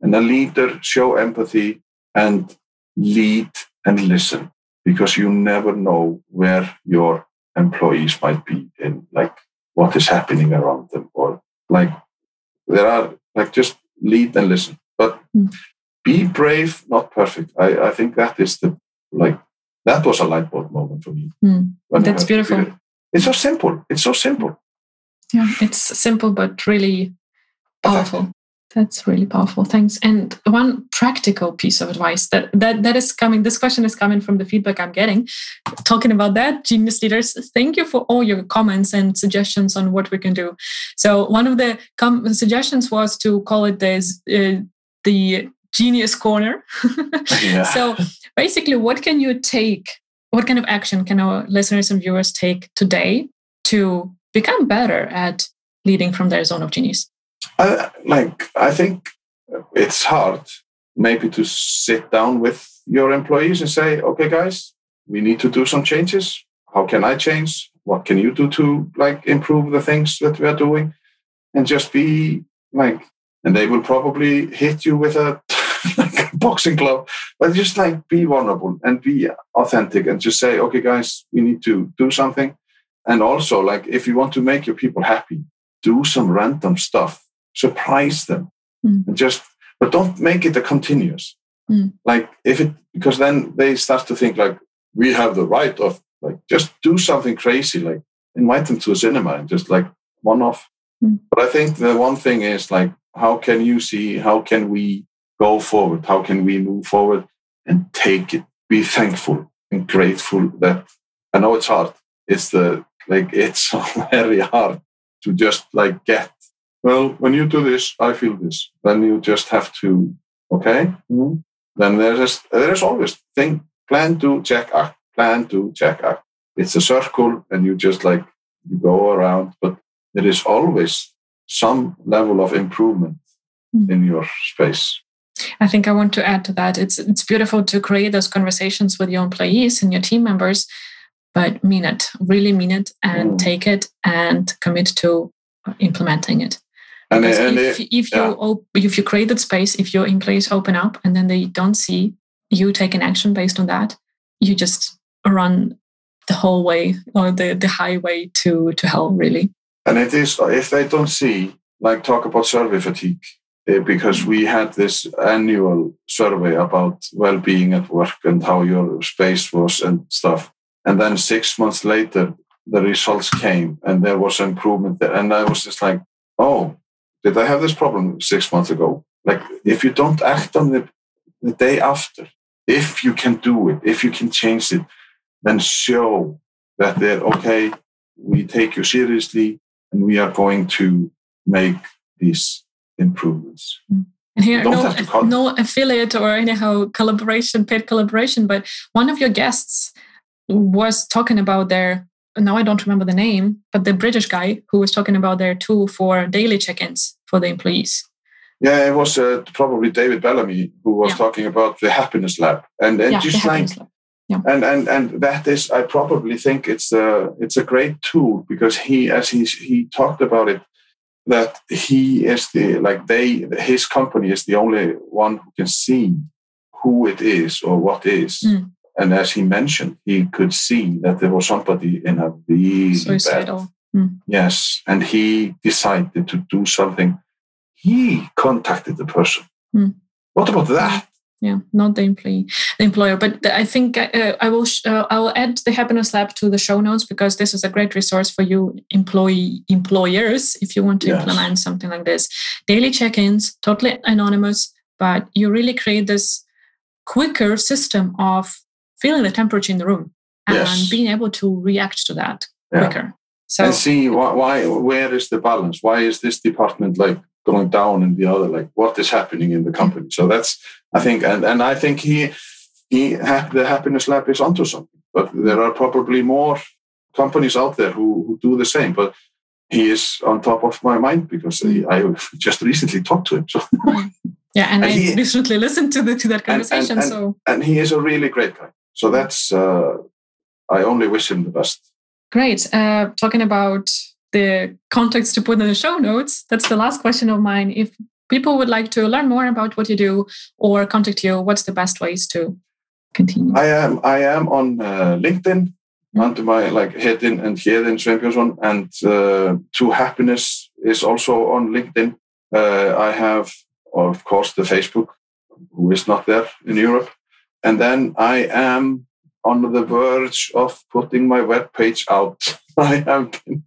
Speaker 2: And a leader, show empathy and lead and listen because you never know where your employees might be in like what is happening around them or like there are like just lead and listen but mm. be brave not perfect I, I think that is the like that was a light bulb moment for me.
Speaker 1: Mm, that's beautiful.
Speaker 2: It. It's so simple. It's so simple.
Speaker 1: Yeah, it's simple but really powerful. That's really powerful. Thanks. And one practical piece of advice that that that is coming. This question is coming from the feedback I'm getting. Talking about that, genius leaders, thank you for all your comments and suggestions on what we can do. So one of the com- suggestions was to call it this uh, the genius corner. *laughs* yeah. So basically, what can you take? What kind of action can our listeners and viewers take today to become better at leading from their zone of genius?
Speaker 2: I, like, I think it's hard maybe to sit down with your employees and say, okay, guys, we need to do some changes. How can I change? What can you do to like improve the things that we are doing? And just be like and they will probably hit you with a *laughs* like a boxing glove. But just like be vulnerable and be authentic and just say, okay, guys, we need to do something. And also, like, if you want to make your people happy, do some random stuff, surprise them, mm. and just, but don't make it a continuous. Mm. Like, if it, because then they start to think, like, we have the right of, like, just do something crazy, like, invite them to a cinema and just like one off. Mm. But I think the one thing is, like, how can you see, how can we go forward? How can we move forward and take it? Be thankful and grateful that I know it's hard. It's the like it's *laughs* very hard to just like get. Well, when you do this, I feel this. Then you just have to okay. Mm-hmm. Then there's there's always think plan do check act plan do check act. It's a circle, and you just like you go around, but there is always some level of improvement mm. in your space.
Speaker 1: I think I want to add to that. It's it's beautiful to create those conversations with your employees and your team members, but mean it, really mean it, and mm. take it and commit to implementing it. And, and if, it, if yeah. you op- if you create that space, if your employees open up and then they don't see you taking action based on that, you just run the whole way or the the highway to to hell, really.
Speaker 2: And it is if they don't see, like talk about survey fatigue Eh, because we had this annual survey about well-being at work and how your space was and stuff. And then six months later, the results came and there was improvement there. And I was just like, oh, did I have this problem six months ago? Like, if you don't act on it the day after, if you can do it, if you can change it, then show that they're okay, we take you seriously, and we are going to make these improvements.
Speaker 1: Mm. And here, no, no affiliate or anyhow collaboration, paid collaboration, but one of your guests was talking about their, now I don't remember the name, but the British guy who was talking about their tool for daily check ins for the employees.
Speaker 2: Yeah, it was uh, probably David Bellamy who was yeah. talking about the happiness lab, and and yeah, just like, yeah. and and and that is, I probably think it's a it's a great tool because he, as he he talked about it, that he is the like they his company is the only one who can see who it is or what is. Mm. And as he mentioned, he could see that there was somebody in a really Suicidal. bad. Mm. Yes, and he decided to do something. He contacted the person. Mm. What about that?
Speaker 1: Yeah not the employee the employer but i think uh, i will uh, i will add the happiness lab to the show notes because this is a great resource for you employee employers if you want to yes. implement something like this daily check-ins totally anonymous but you really create this quicker system of feeling the temperature in the room and yes. being able to react to that yeah. quicker
Speaker 2: so and see why, why where is the balance why is this department like going down and the other like what is happening in the company so that's i think and and i think he he the happiness lab is onto something but there are probably more companies out there who, who do the same but he is on top of my mind because he, i *laughs* just recently talked to him so *laughs*
Speaker 1: yeah and, and i he, recently listened to the to that conversation
Speaker 2: and, and,
Speaker 1: so
Speaker 2: and he is a really great guy so that's uh i only wish him the best
Speaker 1: great uh talking about the contacts to put in the show notes. That's the last question of mine. If people would like to learn more about what you do or contact you, what's the best ways to continue?
Speaker 2: I am I am on uh, LinkedIn mm-hmm. under my like Hedinn and Hedinn Sveinbjörnsson and uh, 2happiness is also on LinkedIn. Uh, I have of course the Facebook, who is not there in Europe, and then I am on the verge of putting my web page out. *laughs* I have been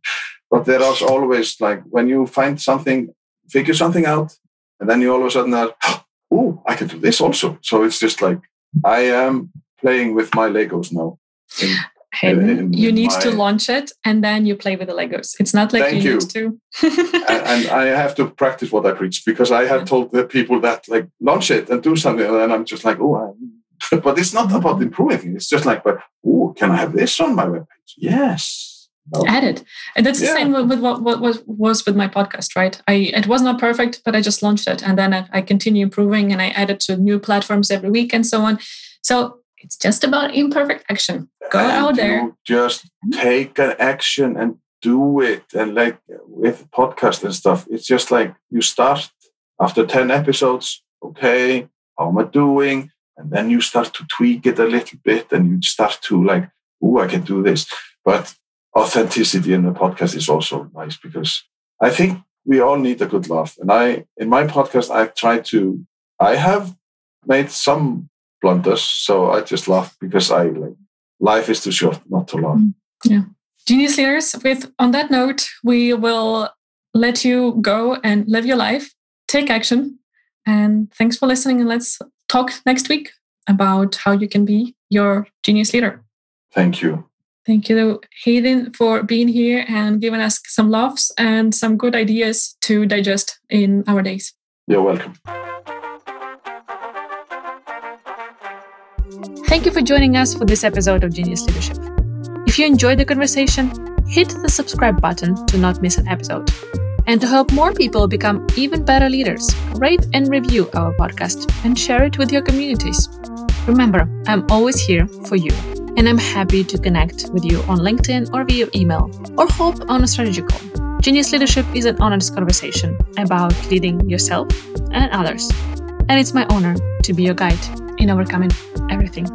Speaker 2: but there is always like when you find something, figure something out, and then you all of a sudden are, *gasps* oh, I can do this also. So it's just like I am playing with my Legos now.
Speaker 1: In, in, in you need my... to launch it and then you play with the Legos. It's not like you, you, need to.
Speaker 2: and, and, I have to practice what I preach because I had told the people that like launch it and do something, and I'm just like, oh, *laughs* but it's not about mm-hmm. improving. It's just like, but oh, can I have this on my webpage? Yes.
Speaker 1: Added and that's yeah. the same with what, what was, was with my podcast right i it was not perfect but i just launched it and then I, I continue improving and i added to new platforms every week and so on so it's just about imperfect action go and out there
Speaker 2: just mm-hmm. take an action and do it and like with podcast and stuff it's just like you start after 10 episodes, okay, how am I doing? And then you start to tweak it a little bit and you start to like, oh, I can do this. But authenticity in the podcast is also nice because I think we all need a good laugh. And I, in my podcast, I try to, I have made some blunders. So I just laugh because I like, life is too short not to laugh. Mm,
Speaker 1: yeah. Genius leaders, with on that note, we will let you go and live your life, take action. And thanks for listening. And let's talk next week about how you can be your genius leader.
Speaker 2: Thank you.
Speaker 1: Thank you, Hedinn, for being here and giving us some laughs and some good ideas to digest in our days.
Speaker 2: You're welcome.
Speaker 1: Thank you for joining us for this episode of Genius Leadership. If you enjoyed the conversation, hit the subscribe button to not miss an episode. And to help more people become even better leaders, rate and review our podcast and share it with your communities. Remember, I'm always here for you and I'm happy to connect with you on LinkedIn or via email or hop on a strategy call. Genius Leadership is an honest conversation about leading yourself and others. And it's my honor to be your guide in overcoming everything.